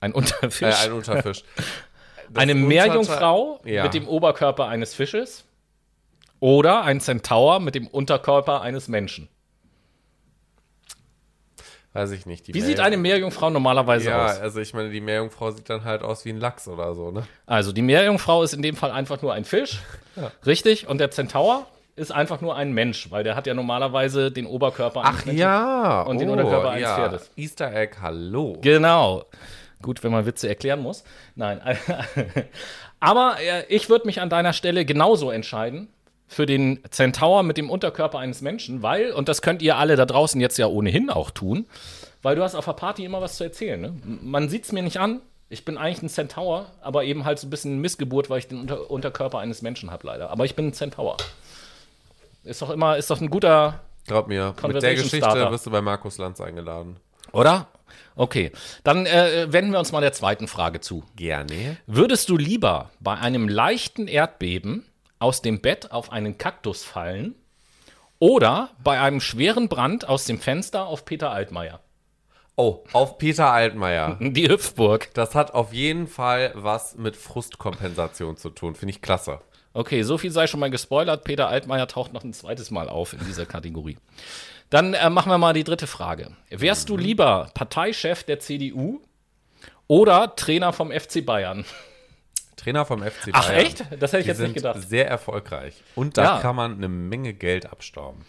Ein Unterfisch. äh, ein Unterfisch. Das eine Meerjungfrau Ja. mit dem Oberkörper eines Fisches oder ein Centaur mit dem Unterkörper eines Menschen. Weiß ich nicht. Wie sieht eine Meerjungfrau normalerweise Ja, aus? also ich meine, die Meerjungfrau sieht dann halt aus wie ein Lachs oder so, ne? Also die Meerjungfrau ist in dem Fall einfach nur ein Fisch, richtig? Und der Zentaur ist einfach nur ein Mensch, weil der hat ja normalerweise den Oberkörper eines Ach Menschen. ja. Und den Unterkörper eines ja. Pferdes. Easter Egg, hallo. Genau. Gut, wenn man Witze erklären muss. Nein. Aber äh, ich würde mich an deiner Stelle genauso entscheiden für den Zentaur mit dem Unterkörper eines Menschen, weil, und das könnt ihr alle da draußen jetzt ja ohnehin auch tun, weil du hast auf der Party immer was zu erzählen. Ne? Man sieht es mir nicht an. Ich bin eigentlich ein Zentaur, aber eben halt so ein bisschen Missgeburt, weil ich den Unter Unterkörper eines Menschen habe, leider. Aber ich bin ein Zentaur. Ist doch immer, ist doch ein guter. Glaub mir, mit der Geschichte wirst du bei Markus Lanz eingeladen. Oder? Okay, dann äh, wenden wir uns mal der zweiten Frage zu. Gerne. Würdest du lieber bei einem leichten Erdbeben aus dem Bett auf einen Kaktus fallen oder bei einem schweren Brand aus dem Fenster auf Peter Altmaier? Oh, auf Peter Altmaier. Die Hüpfburg. Das hat auf jeden Fall was mit Frustkompensation zu tun. Finde ich klasse. Okay, so viel sei schon mal gespoilert. Peter Altmaier taucht noch ein zweites Mal auf in dieser Kategorie. Dann äh, machen wir mal die dritte Frage. Wärst du lieber Parteichef der CDU oder Trainer vom FC Bayern? Trainer vom FC Bayern. Ach echt? Das hätte ich jetzt nicht gedacht. sehr erfolgreich. Und da Ja. kann man eine Menge Geld abstauben.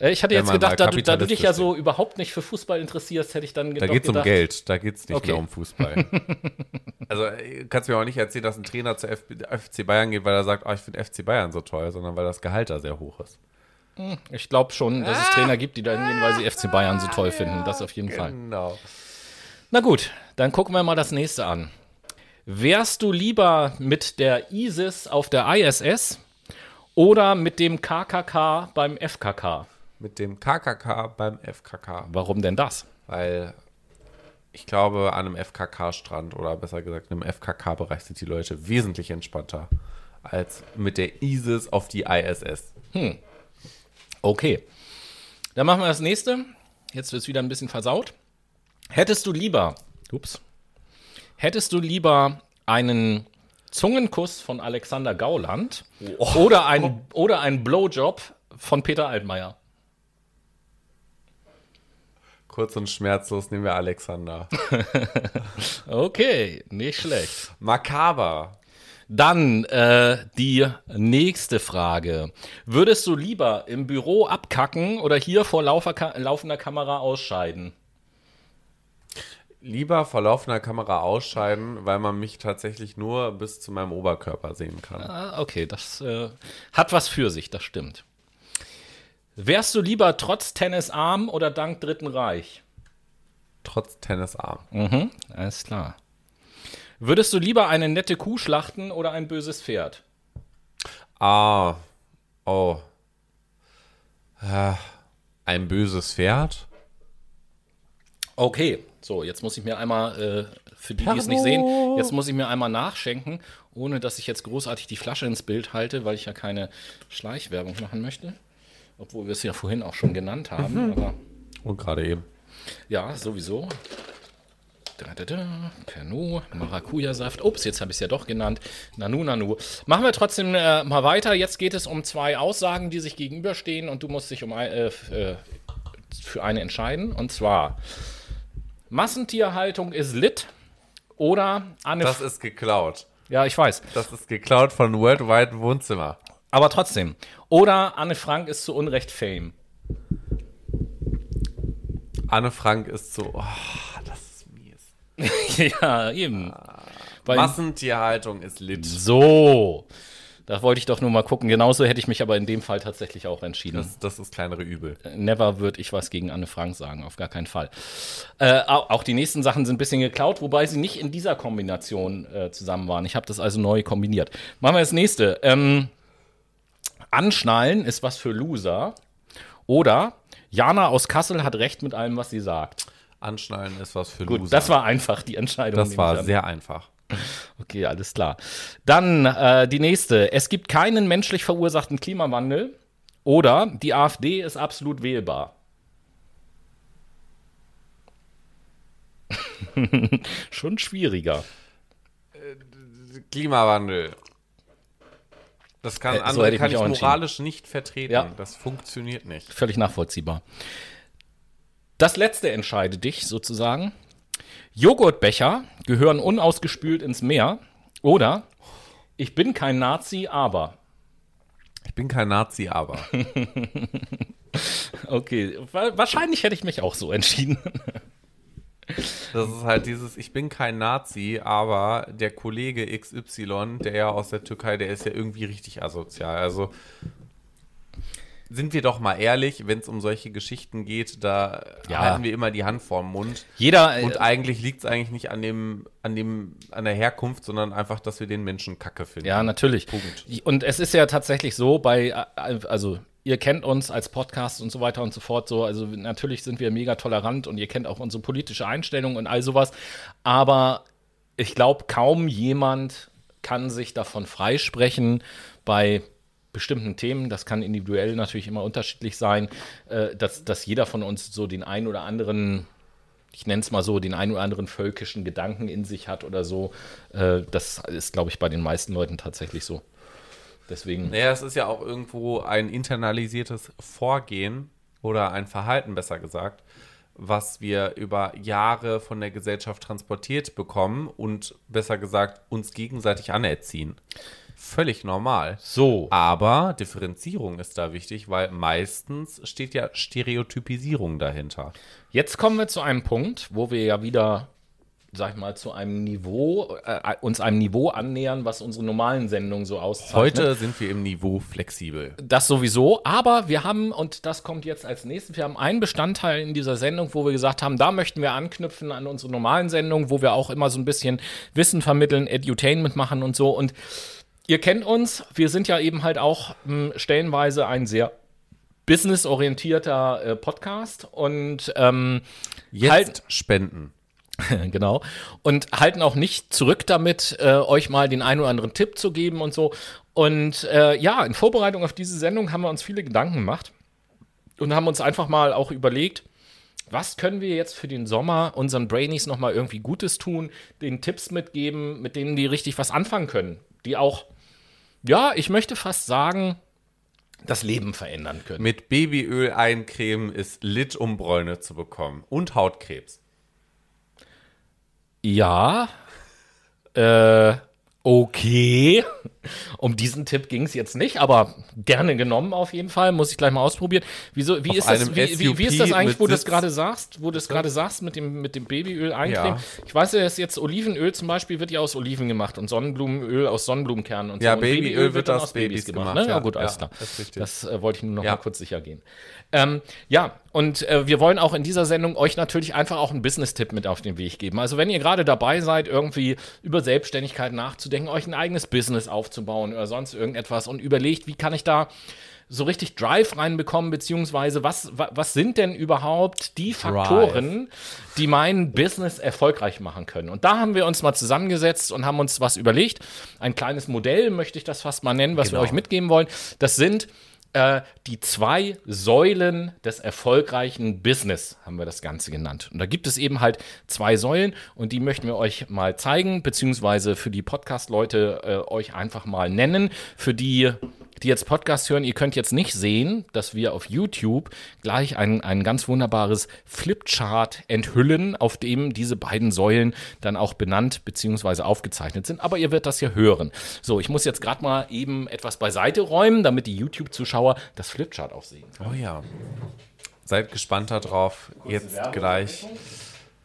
Äh, Ich hatte jetzt gedacht, da du, da du dich ja so überhaupt nicht für Fußball interessierst, hätte ich dann Da doch geht es um gedacht, Geld, da geht es nicht Okay. mehr um Fußball. also äh, kannst du mir auch nicht erzählen, dass ein Trainer zu FC Bayern geht, weil er sagt, oh, ich finde FC Bayern so toll, sondern weil das Gehalt da sehr hoch ist. Ich glaube schon, dass es Trainer gibt, die da hingehen, weil sie FC Bayern so toll finden. Das auf jeden Fall. Genau. Na gut, dann gucken wir mal das nächste an. Wärst du lieber mit der ISIS auf der ISS oder mit dem KKK beim FKK? Mit dem KKK beim FKK, Warum denn das? weil ich glaube, an einem FKK-Strand oder besser gesagt einem FKK-Bereich sind die Leute wesentlich entspannter als mit der ISIS auf die ISS. Okay. Dann machen wir das nächste. Jetzt wird es wieder ein bisschen versaut. Hättest du lieber, ups, hättest du lieber einen Zungenkuss von Alexander Gauland oder ein oder einen Blowjob von Peter Altmaier? Kurz und schmerzlos nehmen wir Alexander. Okay, nicht schlecht. Makaber. Dann äh, die nächste Frage. Würdest du lieber im Büro abkacken oder hier vor laufender Kamera ausscheiden? Lieber vor laufender Kamera ausscheiden, weil man mich tatsächlich nur bis zu meinem Oberkörper sehen kann. Ah, okay, das äh, hat was für sich, das stimmt. Wärst du lieber trotz Tennisarm oder dank Dritten Reich? Trotz Tennisarm. Mhm, alles klar. Würdest du lieber eine nette Kuh schlachten oder ein böses Pferd? Ah. Oh. Ah, Ein böses Pferd? Okay, so, jetzt muss ich mir einmal, äh, für die, die es nicht sehen, jetzt muss ich mir einmal nachschenken, ohne dass ich jetzt großartig die Flasche ins Bild halte, weil ich ja keine Schleichwerbung machen möchte. Obwohl wir es ja vorhin auch schon genannt haben, aber Und gerade eben. ja, sowieso. Da, da, da. Pernod, Maracuja-Saft. Ups, jetzt habe ich es ja doch genannt. Nanu, Nanu. Machen wir trotzdem äh, mal weiter. Jetzt geht es um zwei Aussagen, die sich gegenüberstehen und du musst dich um äh, äh, für eine entscheiden. Und zwar: Massentierhaltung ist lit oder Anne. Das ist geklaut. ja, ich weiß. Das ist geklaut von Worldwide Wohnzimmer. Aber trotzdem. Oder Anne Frank ist zu Unrecht Fame. Anne Frank ist so, oh, das ist mies. ja, eben. Weil- Massentierhaltung ist lit. So. Da wollte ich doch nur mal gucken. Genauso hätte ich mich aber in dem Fall tatsächlich auch entschieden. Das, das ist kleinere Übel. Never würde ich was gegen Anne Frank sagen, auf gar keinen Fall. Äh, auch, die nächsten Sachen sind ein bisschen geklaut, wobei sie nicht in dieser Kombination äh, zusammen waren. Ich habe das also neu kombiniert. Machen wir das nächste. Ähm, Anschnallen ist was für Loser. Oder Jana aus Kassel hat recht mit allem, was sie sagt. Anschnallen ist was für Gut, Loser. das war einfach die Entscheidung. das war sehr einfach. Okay, alles klar. Dann äh, die nächste. Es gibt keinen menschlich verursachten Klimawandel. Oder die AfD ist absolut wählbar. Schon schwieriger. Klimawandel. Das kann, Äh, so andere ich kann ich entschieden. moralisch nicht vertreten. Ja. Das funktioniert nicht. Völlig nachvollziehbar. Das letzte entscheide dich sozusagen. Joghurtbecher gehören unausgespült ins Meer. Oder ich bin kein Nazi, aber. Ich bin kein Nazi, aber. Okay, wa- wahrscheinlich hätte ich mich auch so entschieden. Das ist halt dieses, ich bin kein Nazi, aber der Kollege XY, der ja aus der Türkei, der ist ja irgendwie richtig asozial. Also sind wir doch mal ehrlich, wenn es um solche Geschichten geht, da Ja. halten wir immer die Hand vorm Mund. Jeder, Und eigentlich liegt es eigentlich nicht an dem, an dem, an der Herkunft, sondern einfach, dass wir den Menschen Kacke finden. Ja, natürlich. Punkt. Und es ist ja tatsächlich so, bei, äh, also ihr kennt uns als Podcast und so weiter und so fort. So, also natürlich sind wir mega tolerant und ihr kennt auch unsere politische Einstellung und all sowas. Aber ich glaube, kaum jemand kann sich davon freisprechen, bei bestimmten Themen, das kann individuell natürlich immer unterschiedlich sein, äh, dass, dass jeder von uns so den einen oder anderen, ich nenne es mal so, den einen oder anderen völkischen Gedanken in sich hat oder so. Äh, das ist, glaube ich, bei den meisten Leuten tatsächlich so. Deswegen. Naja, es ist ja auch irgendwo ein internalisiertes Vorgehen oder ein Verhalten, besser gesagt, was wir über Jahre von der Gesellschaft transportiert bekommen und besser gesagt uns gegenseitig anerziehen. Völlig normal. So. Aber Differenzierung ist da wichtig, weil meistens steht ja Stereotypisierung dahinter. Jetzt kommen wir zu einem Punkt, wo wir ja wieder sag ich mal, zu einem Niveau, äh, uns einem Niveau annähern, was unsere normalen Sendungen so auszeichnet. Heute sind wir im Niveau flexibel. Das sowieso, aber wir haben, und das kommt jetzt als nächstes, wir haben einen Bestandteil in dieser Sendung, wo wir gesagt haben, da möchten wir anknüpfen an unsere normalen Sendungen, wo wir auch immer so ein bisschen Wissen vermitteln, Edutainment machen und so. Und ihr kennt uns, wir sind ja eben halt auch mh, stellenweise ein sehr businessorientierter äh, Podcast und ähm, Jetzt halt, spenden. genau. Und halten auch nicht zurück damit, äh, euch mal den einen oder anderen Tipp zu geben und so. Und äh, ja, in Vorbereitung auf diese Sendung haben wir uns viele Gedanken gemacht und haben uns einfach mal auch überlegt, was können wir jetzt für den Sommer unseren Brainies noch mal irgendwie Gutes tun, den Tipps mitgeben, mit denen die richtig was anfangen können, die auch, ja, ich möchte fast sagen, das Leben verändern können. Mit Babyöl eincremen ist lit, um Bräune zu bekommen. Und Hautkrebs. Ja. Äh, okay. Um diesen Tipp ging es jetzt nicht, aber gerne genommen auf jeden Fall. Muss ich gleich mal ausprobieren. Wieso, wie, Auf ist das, wie, wie, wie ist das eigentlich, wo du das gerade sagst, wo du das gerade sagst mit dem, mit dem Babyöl Ja. eincremen? Ich weiß ja, dass jetzt Olivenöl zum Beispiel wird ja aus Oliven gemacht und Sonnenblumenöl aus Sonnenblumenkernen und Ja, so. Und Babyöl wird dann aus Babys gemacht, ne? ja. Ja, gut, alles Ja, klar. das. Das äh, wollte ich nur noch Ja. mal kurz sicher gehen. Ähm, ja, und äh, wir wollen auch in dieser Sendung euch natürlich einfach auch einen Business-Tipp mit auf den Weg geben. Also wenn ihr gerade dabei seid, irgendwie über Selbstständigkeit nachzudenken, euch ein eigenes Business aufzubauen oder sonst irgendetwas und überlegt, wie kann ich da so richtig Drive reinbekommen, beziehungsweise was, wa, was sind denn überhaupt die Faktoren, die mein Business erfolgreich machen können? Und da haben wir uns mal zusammengesetzt und haben uns was überlegt. Ein kleines Modell möchte ich das fast mal nennen, was wir Genau. euch mitgeben wollen. Das sind äh, die zwei Säulen des erfolgreichen Business, haben wir das Ganze genannt. Und da gibt es eben halt zwei Säulen und die möchten wir euch mal zeigen, beziehungsweise für die Podcast-Leute äh, euch einfach mal nennen. Für die, die jetzt Podcast hören, ihr könnt jetzt nicht sehen, dass wir auf YouTube gleich ein, ein ganz wunderbares Flipchart enthüllen, auf dem diese beiden Säulen dann auch benannt beziehungsweise aufgezeichnet sind. Aber ihr werdet das ja hören. So, ich muss jetzt gerade mal eben etwas beiseite räumen, damit die YouTube-Zuschauer das Flipchart auch sehen. Oh ja. Seid gespannt darauf. Jetzt gleich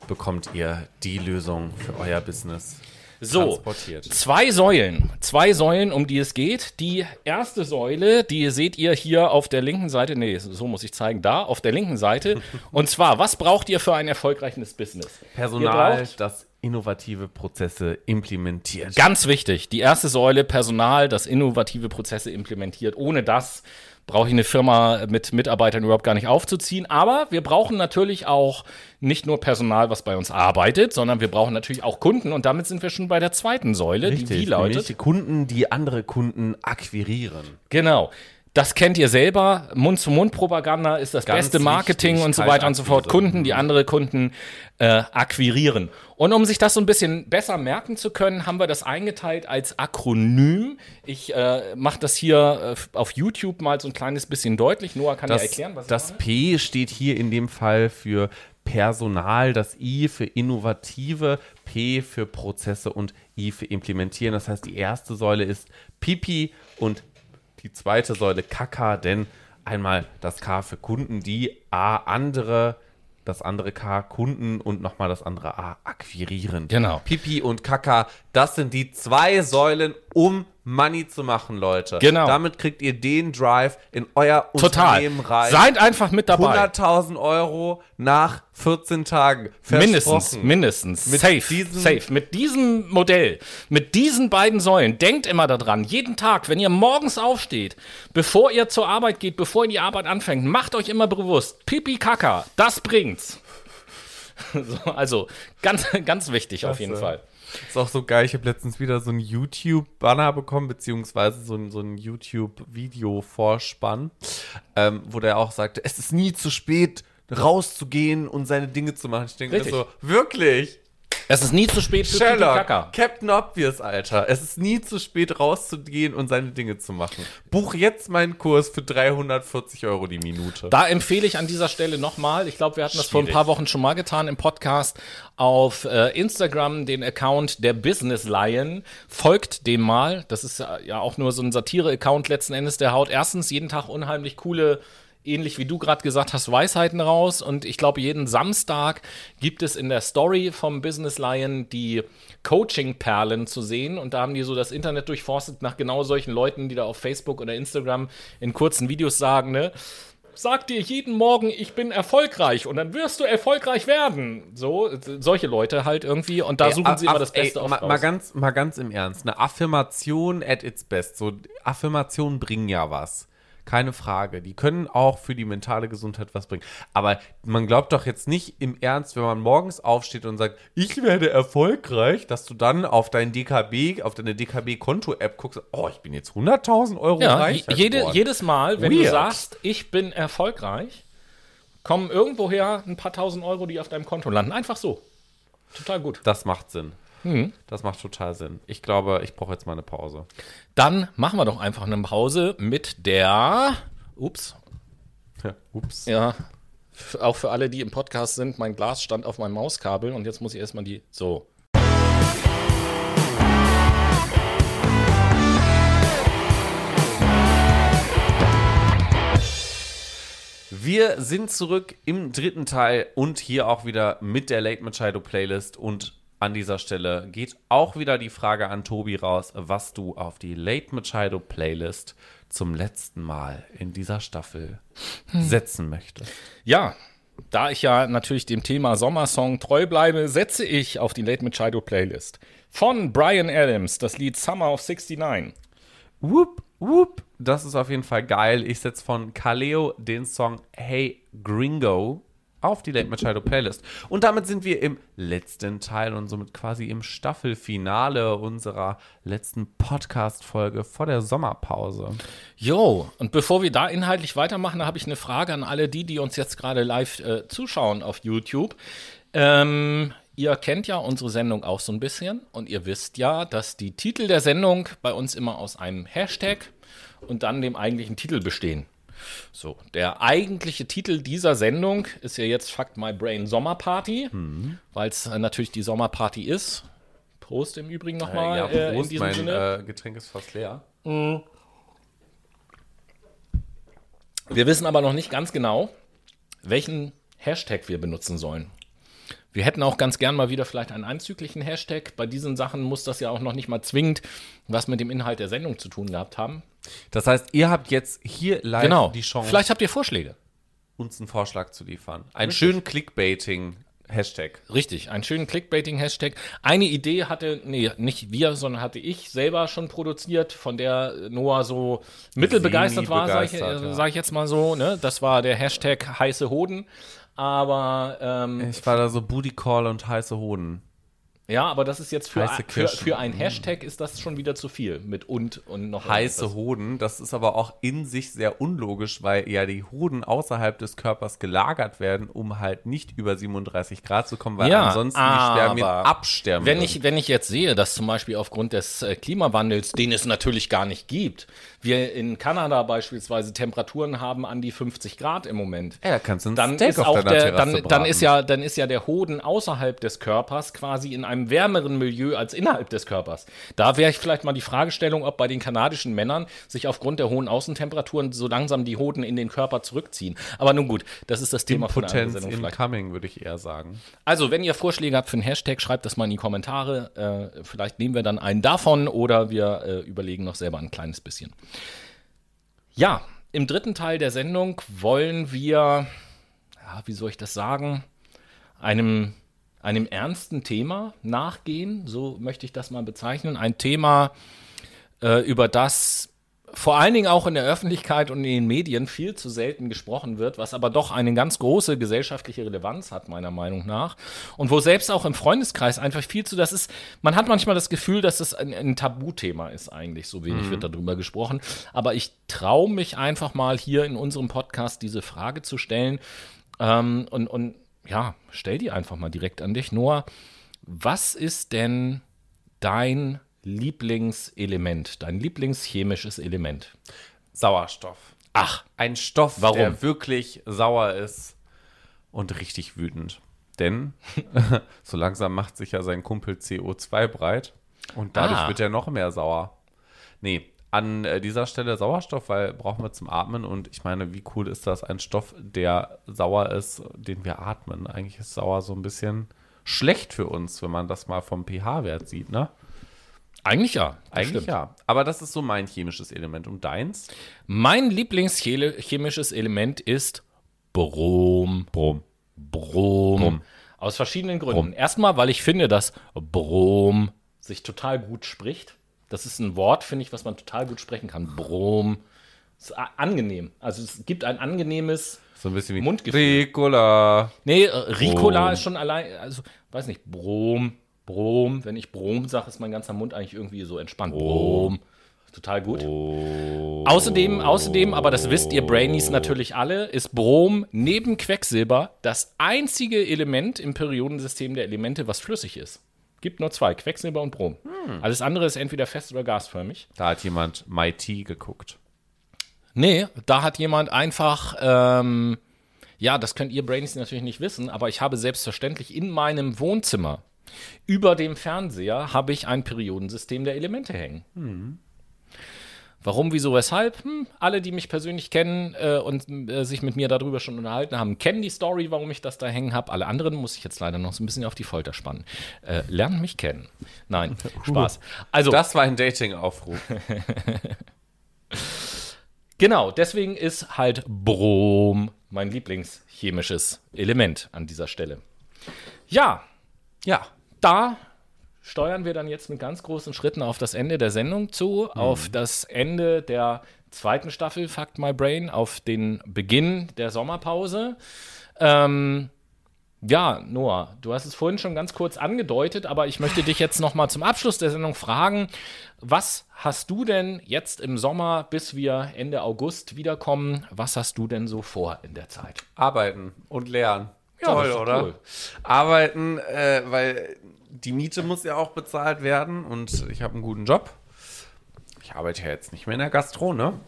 bekommt ihr die Lösung für euer Business So, zwei Säulen. Zwei Säulen, um die es geht. Die erste Säule, die seht ihr hier auf der linken Seite. Nee, so muss ich zeigen. Da, auf der linken Seite. Und zwar, was braucht ihr für ein erfolgreiches Business? Personal, das innovative Prozesse implementiert. Ganz wichtig, die erste Säule, Personal, das innovative Prozesse implementiert. Ohne das brauche ich eine Firma mit Mitarbeitern überhaupt gar nicht aufzuziehen. Aber wir brauchen natürlich auch nicht nur Personal, was bei uns arbeitet, sondern wir brauchen natürlich auch Kunden. Und damit sind wir schon bei der zweiten Säule, die wie lautet? die Kunden, die andere Kunden akquirieren. Genau. Das kennt ihr selber. Mund-zu-Mund-Propaganda ist das Ganz beste Marketing wichtig, und so weiter und so fort. Kunden, die andere Kunden äh, akquirieren. Und um sich das so ein bisschen besser merken zu können, haben wir das eingeteilt als Akronym. Ich äh, mache das hier äh, auf YouTube mal so ein kleines bisschen deutlich. Noah kann Das, ja erklären, was das P steht hier in dem Fall für Personal, das I für innovative, P für Prozesse und I für implementieren. Das heißt, die erste Säule ist Pipi und die zweite Säule Kaka, denn einmal das K für Kunden, die A andere, das andere K Kunden und nochmal das andere A akquirieren. Genau. Pipi und Kaka, das sind die zwei Säulen, um Money zu machen, Leute. Genau. Damit kriegt ihr den Drive in euer Total. Unternehmen rein. Seid einfach mit dabei. 100.000 Euro nach 14 Tagen. Mindestens, mindestens. Mit safe, diesem- safe. Mit diesem Modell, mit diesen beiden Säulen, denkt immer daran, jeden Tag, wenn ihr morgens aufsteht, bevor ihr zur Arbeit geht, bevor ihr die Arbeit anfängt, macht euch immer bewusst, Pipi Kaka, das bringt's. So, also, ganz, ganz wichtig auf jeden Klasse. Fall. Ist auch so geil. Ich habe letztens wieder so einen YouTube-Banner bekommen, beziehungsweise so ein, so ein YouTube-Video-Vorspann, ähm, wo der auch sagte, es ist nie zu spät, rauszugehen und seine Dinge zu machen. Ich denke mir Richtig. so, wirklich? Es ist nie zu spät für Sherlock, Kaka. Captain Obvious, Alter. Es ist nie zu spät, rauszugehen und seine Dinge zu machen. Buch jetzt meinen Kurs für 340 Euro die Minute. Da empfehle ich an dieser Stelle nochmal, ich glaube, wir hatten das vor ein Schwierig. paar Wochen schon mal getan im Podcast, auf äh, Instagram den Account der Business Lion. Folgt dem mal. Das ist ja auch nur so ein Satire-Account letzten Endes. Der haut erstens jeden Tag unheimlich coole ähnlich wie du gerade gesagt hast, Weisheiten raus. Und ich glaube, jeden Samstag gibt es in der Story vom Business Lion die Coaching-Perlen zu sehen. Und da haben die so das Internet durchforstet nach genau solchen Leuten, die da auf Facebook oder Instagram in kurzen Videos sagen, ne? Sag dir jeden Morgen, ich bin erfolgreich und dann wirst du erfolgreich werden. So, solche Leute halt irgendwie. Und da Ey, suchen sie immer das Beste ey, oft mal, mal, ganz, mal ganz im Ernst. Eine Affirmation at its best. So, Affirmationen bringen ja was. Keine Frage. Die können auch für die mentale Gesundheit was bringen. Aber man glaubt doch jetzt nicht im Ernst, wenn man morgens aufsteht und sagt, ich werde erfolgreich, dass du dann auf dein DKB, auf deine DKB-Konto-App guckst, oh, ich bin jetzt 100.000 Euro Ja, reich. je- jede, jedes Mal, wenn du Weird. sagst, ich bin erfolgreich, kommen irgendwoher ein paar tausend Euro, die auf deinem Konto landen. Einfach so. Total gut. Das macht Sinn. Mhm. Das macht total Sinn. Ich glaube, ich brauche jetzt mal eine Pause. Dann machen wir doch einfach eine Pause mit der. Ups. Ja, ups. Ja. Auch für alle, die im Podcast sind, mein Glas stand auf meinem Mauskabel und jetzt muss ich erstmal die. So. Wir sind zurück im dritten Teil und hier auch wieder mit der Late Machado Playlist. Und an dieser Stelle geht auch wieder die Frage an Tobi raus, was du auf die Late Machado Playlist zum letzten Mal in dieser Staffel setzen möchtest. Ja, da ich ja natürlich dem Thema Sommersong treu bleibe, setze ich auf die Late Machado Playlist von Brian Adams das Lied Summer of 69. Whoop, whoop. Das ist auf jeden Fall geil. Ich setze von Kaleo den Song Hey Gringo auf die Late Machado Playlist. Und damit sind wir im letzten Teil und somit quasi im Staffelfinale unserer letzten Podcast-Folge vor der Sommerpause. Jo, und bevor wir da inhaltlich weitermachen, habe ich eine Frage an alle die, die uns jetzt gerade live äh, zuschauen auf YouTube. Ähm, ihr kennt ja unsere Sendung auch so ein bisschen und ihr wisst ja, dass die Titel der Sendung bei uns immer aus einem Hashtag und dann dem eigentlichen Titel bestehen. So, der eigentliche Titel dieser Sendung ist ja jetzt Fuck My Brain Sommerparty, weil es äh, natürlich die Sommerparty ist. Prost im Übrigen nochmal ja, äh, in Prost, diesem mein Sinne. äh, Getränk ist fast leer. Wir wissen aber noch nicht ganz genau, welchen Hashtag wir benutzen sollen. Wir hätten auch ganz gern mal wieder vielleicht einen anzüglichen Hashtag. Bei diesen Sachen muss das ja auch noch nicht mal zwingend was mit dem Inhalt der Sendung zu tun gehabt haben. Das heißt, ihr habt jetzt hier live Genau. die Chance, Vielleicht habt ihr Vorschläge. uns einen Vorschlag zu liefern. Einen schönen Clickbaiting-Hashtag. Richtig, einen schönen Clickbaiting-Hashtag. Eine Idee hatte, nee, nicht wir, sondern hatte ich selber schon produziert, von der Noah so mittelbegeistert war, sage ich, äh, ja. sag ich jetzt mal so. Ne? Das war der Hashtag heiße Hoden. Aber ähm, Ich war da so Booty Call und heiße Hoden. Ja, aber das ist jetzt für, Heiße für, für ein Hashtag ist das schon wieder zu viel mit und und noch heiße irgendwas. Hoden. Das ist aber auch in sich sehr unlogisch, weil ja die Hoden außerhalb des Körpers gelagert werden, um halt nicht über 37 Grad zu kommen, weil Ja, ansonsten die Spermien absterben. Wenn ich, wenn ich jetzt sehe, dass zum Beispiel aufgrund des äh, Klimawandels, den es natürlich gar nicht gibt, wir in Kanada beispielsweise Temperaturen haben an die 50 Grad im Moment. ja, kannst du Dann Steak ist auch der, dann, dann ist ja, dann ist ja der Hoden außerhalb des Körpers quasi in einem wärmeren Milieu als innerhalb des Körpers. Da wäre ich vielleicht mal die Fragestellung, ob bei den kanadischen Männern sich aufgrund der hohen Außentemperaturen so langsam die Hoden in den Körper zurückziehen. Aber nun gut, das ist das Thema von einer Impotenz Sendung vielleicht. incoming, würde ich eher sagen. Also, wenn ihr Vorschläge habt für einen Hashtag, schreibt das mal in die Kommentare. Äh, vielleicht nehmen wir dann einen davon oder wir äh, überlegen noch selber ein kleines bisschen. Ja, im dritten Teil der Sendung wollen wir, ja, wie soll ich das sagen, einem, einem ernsten Thema nachgehen. So möchte ich das mal bezeichnen. Ein Thema, äh, über das vor allen Dingen auch in der Öffentlichkeit und in den Medien viel zu selten gesprochen wird, was aber doch eine ganz große gesellschaftliche Relevanz hat, meiner Meinung nach. Und wo selbst auch im Freundeskreis einfach viel zu, das ist, man hat manchmal das Gefühl, dass es ein, ein Tabuthema ist eigentlich, so wenig wird darüber gesprochen. Aber ich traue mich einfach mal hier in unserem Podcast diese Frage zu stellen. Ähm, und, und ja, stell die einfach mal direkt an dich. Noah, was ist denn dein Lieblingselement, dein Lieblingschemisches Element? Sauerstoff. Ach, Ein Stoff, Warum? der wirklich sauer ist und richtig wütend. Denn so langsam macht sich ja sein Kumpel CO2 breit und dadurch Ah. wird er noch mehr sauer. Nee, an äh, dieser Stelle Sauerstoff, weil brauchen wir zum Atmen und ich meine, wie cool ist das, ein Stoff, der sauer ist, den wir atmen. Eigentlich ist sauer so ein bisschen schlecht für uns, wenn man das mal vom pH-Wert sieht, ne? Eigentlich ja. Eigentlich stimmt. ja. Aber das ist so mein chemisches Element. Und deins? Mein Lieblingschemisches Element ist Brom. Brom. Brom. Brom. Aus verschiedenen Gründen. Erstmal, weil ich finde, dass Brom sich total gut spricht. Das ist ein Wort, finde ich, was man total gut sprechen kann. Brom. Ist angenehm. Also es gibt ein angenehmes. So ein bisschen wie Mundgefühl. Ricola. Nee, äh, Ricola Brom. ist schon allein, also weiß nicht, Brom, Brom. Wenn ich Brom sage, ist mein ganzer Mund eigentlich irgendwie so entspannt. Brom. Total gut. Außerdem, außerdem, aber das wisst ihr Brainies natürlich alle, ist Brom neben Quecksilber das einzige Element im Periodensystem der Elemente, was flüssig ist. Gibt nur zwei, Quecksilber und Brom. Alles andere ist entweder fest oder gasförmig. Da hat jemand My Tea geguckt. Nee, da hat jemand einfach, ähm, ja, das könnt ihr Brainies natürlich nicht wissen, aber ich habe selbstverständlich in meinem Wohnzimmer über dem Fernseher habe ich ein Periodensystem der Elemente hängen. Warum, wieso, weshalb? Hm, alle, die mich persönlich kennen äh, und äh, sich mit mir darüber schon unterhalten haben, kennen die Story, warum ich das da hängen habe. Alle anderen muss ich jetzt leider noch so ein bisschen auf die Folter spannen. Äh, lernen mich kennen. Nein, Spaß. Also, Das war ein Dating-Aufruf. Genau, deswegen ist halt Brom mein Lieblingschemisches Element an dieser Stelle. Ja, ja. Da steuern wir dann jetzt mit ganz großen Schritten auf das Ende der Sendung zu, auf das Ende der zweiten Staffel Fuck My Brain, auf den Beginn der Sommerpause. Ähm, ja, Noah, du hast es vorhin schon ganz kurz angedeutet, aber ich möchte dich jetzt noch mal zum Abschluss der Sendung fragen, was hast du denn jetzt im Sommer, bis wir Ende August wiederkommen, was hast du denn so vor in der Zeit? Arbeiten und lernen. Ja, Toll, oder? cool. Arbeiten, äh, weil die Miete muss ja auch bezahlt werden und ich habe einen guten Job. Ich arbeite ja jetzt nicht mehr in der Gastro, ne?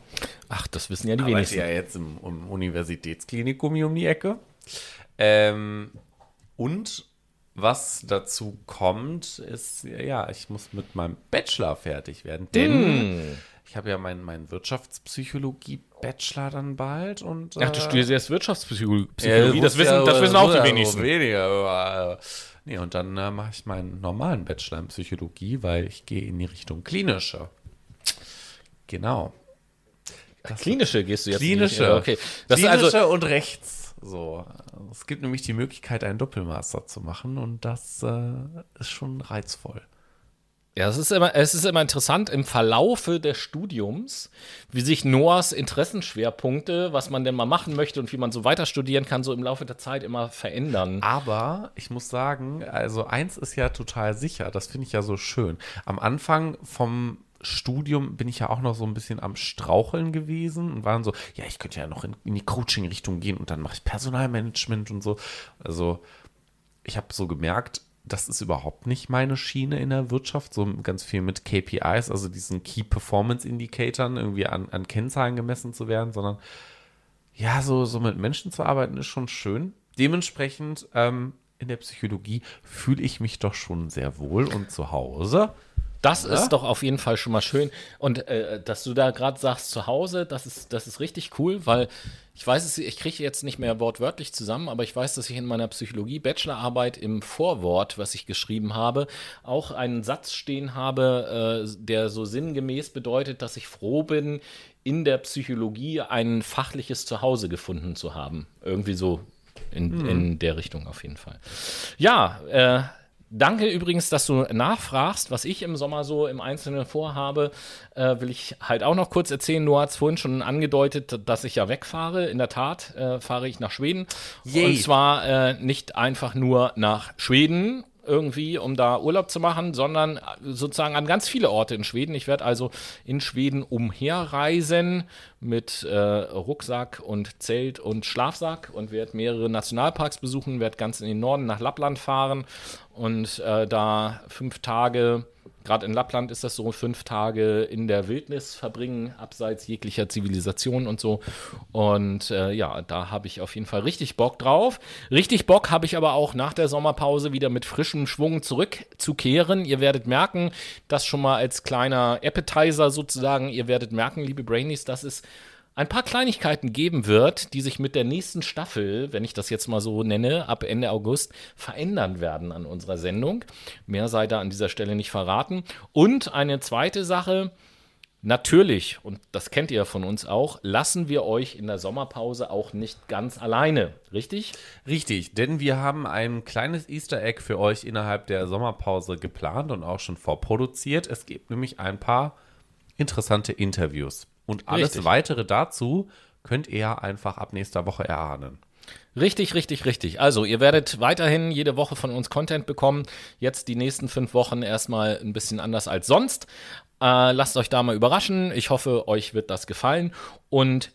Ach, das wissen ja die Ich arbeite wenigsten. ja jetzt im, im Universitätsklinikum hier um die Ecke. Ähm, und was dazu kommt, ist, ja, ich muss mit meinem Bachelor fertig werden, denn Hm. Ich habe ja meinen mein Wirtschaftspsychologie-Bachelor dann bald und Ach, du äh, studierst Wirtschaftspsychologie, ja, das, wissen, das wissen auch die wenigsten. Weniger. äh, Nee, und dann äh, mache ich meinen normalen Bachelor in Psychologie, weil ich gehe in die Richtung klinische. Genau. Klinische gehst du jetzt Klinische. Nicht, ja, okay. Das klinische also, und rechts. So. Es gibt nämlich die Möglichkeit, einen Doppelmaster zu machen und das äh, ist schon reizvoll. Ja, es ist, immer, es ist immer interessant im Verlaufe des Studiums, wie sich Noahs Interessenschwerpunkte, was man denn mal machen möchte und wie man so weiter studieren kann, so im Laufe der Zeit immer verändern. Aber ich muss sagen, also eins ist ja total sicher, das finde ich ja so schön. Am Anfang vom Studium bin ich ja auch noch so ein bisschen am Straucheln gewesen und waren so, ja, ich könnte ja noch in, in die Coaching-Richtung gehen und dann mache ich Personalmanagement und so. Also ich habe so gemerkt, das ist überhaupt nicht meine Schiene in der Wirtschaft, so ganz viel mit KPIs, also diesen Key Performance Indicatoren irgendwie an, an Kennzahlen gemessen zu werden, sondern ja, so, so mit Menschen zu arbeiten ist schon schön. Dementsprechend ähm, in der Psychologie fühle ich mich doch schon sehr wohl und zu Hause. Das ja? ist doch auf jeden Fall schon mal schön. Und äh, dass du da gerade sagst, zu Hause, das ist, das ist richtig cool, weil ich weiß es, ich kriege jetzt nicht mehr wortwörtlich zusammen, aber ich weiß, dass ich in meiner Psychologie-Bachelorarbeit im Vorwort, was ich geschrieben habe, auch einen Satz stehen habe, äh, der so sinngemäß bedeutet, dass ich froh bin, in der Psychologie ein fachliches Zuhause gefunden zu haben. Irgendwie so in, hm. in der Richtung auf jeden Fall. Ja, äh, Danke übrigens, dass du nachfragst, was ich im Sommer so im Einzelnen vorhabe. Äh, will ich halt auch noch kurz erzählen. Noah hat es vorhin schon angedeutet, dass ich ja wegfahre. In der Tat äh, fahre ich nach Schweden. Yay. Und zwar äh, nicht einfach nur nach Schweden irgendwie, um da Urlaub zu machen, sondern sozusagen an ganz viele Orte in Schweden. Ich werde also in Schweden umherreisen mit äh, Rucksack und Zelt und Schlafsack und werde mehrere Nationalparks besuchen, werde ganz in den Norden nach Lappland fahren und äh, da fünf Tage gerade in Lappland ist das so, fünf Tage in der Wildnis verbringen, abseits jeglicher Zivilisation und so. Und äh, ja, da habe ich auf jeden Fall richtig Bock drauf. Richtig Bock habe ich aber auch nach der Sommerpause wieder mit frischem Schwung zurückzukehren. Ihr werdet merken, das schon mal als kleiner Appetizer sozusagen, ihr werdet merken, liebe Brainies, das ist ein paar Kleinigkeiten geben wird, die sich mit der nächsten Staffel, wenn ich das jetzt mal so nenne, ab Ende August verändern werden an unserer Sendung. Mehr sei da an dieser Stelle nicht verraten. Und eine zweite Sache, Natürlich, und das kennt ihr von uns auch, lassen wir euch in der Sommerpause auch nicht ganz alleine, richtig? Richtig, denn wir haben ein kleines Easter Egg für euch innerhalb der Sommerpause geplant und auch schon vorproduziert. Es gibt nämlich ein paar interessante Interviews. Und alles richtig. weitere dazu könnt ihr einfach ab nächster Woche erahnen. Richtig, richtig, richtig. Also, ihr werdet weiterhin jede Woche von uns Content bekommen. Jetzt die nächsten fünf Wochen erstmal ein bisschen anders als sonst. Äh, lasst euch da mal überraschen. Ich hoffe, euch wird das gefallen. Und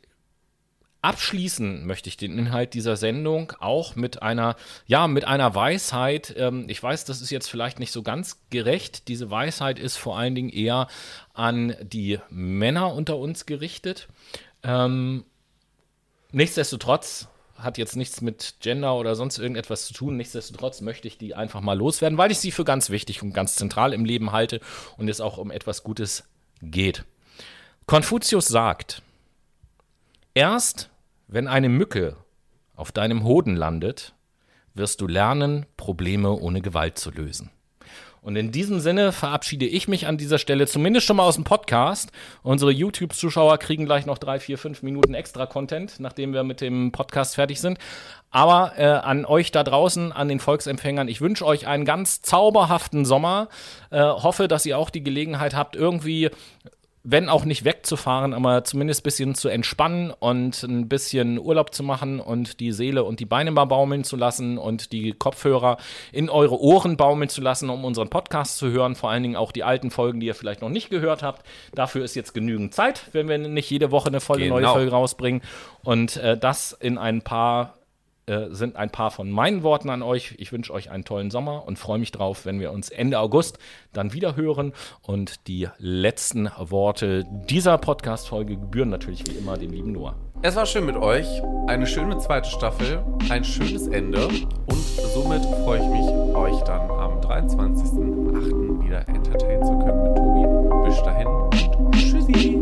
Abschließen möchte ich den Inhalt dieser Sendung auch mit einer, ja, mit einer Weisheit. Ähm, ich weiß, das ist jetzt vielleicht nicht so ganz gerecht. Diese Weisheit ist vor allen Dingen eher an die Männer unter uns gerichtet. Ähm, nichtsdestotrotz hat jetzt nichts mit Gender oder sonst irgendetwas zu tun. Nichtsdestotrotz möchte ich die einfach mal loswerden, weil ich sie für ganz wichtig und ganz zentral im Leben halte und es auch um etwas Gutes geht. Konfuzius sagt, erst wenn eine Mücke auf deinem Hoden landet, wirst du lernen, Probleme ohne Gewalt zu lösen. Und in diesem Sinne verabschiede ich mich an dieser Stelle zumindest schon mal aus dem Podcast. Unsere YouTube-Zuschauer kriegen gleich noch drei, vier, fünf Minuten extra Content, nachdem wir mit dem Podcast fertig sind. Aber äh, an euch da draußen, an den Volksempfängern, ich wünsche euch einen ganz zauberhaften Sommer. Äh, hoffe, dass ihr auch die Gelegenheit habt, irgendwie wenn auch nicht wegzufahren, aber zumindest ein bisschen zu entspannen und ein bisschen Urlaub zu machen und die Seele und die Beine mal baumeln zu lassen und die Kopfhörer in eure Ohren baumeln zu lassen, um unseren Podcast zu hören. Vor allen Dingen auch die alten Folgen, die ihr vielleicht noch nicht gehört habt. Dafür ist jetzt genügend Zeit, wenn wir nicht jede Woche eine volle genau. neue Folge rausbringen. Und äh, das in ein paar äh, sind ein paar von meinen Worten an euch. Ich wünsche euch einen tollen Sommer und freue mich drauf, wenn wir uns Ende August dann wieder hören. Und die letzten Worte dieser Podcast-Folge gebühren natürlich wie immer dem lieben Noah. Es war schön mit euch. Eine schöne zweite Staffel, ein schönes Ende. Und somit freue ich mich, euch dann am 23.08. wieder entertainen zu können mit Tobi. Bis dahin.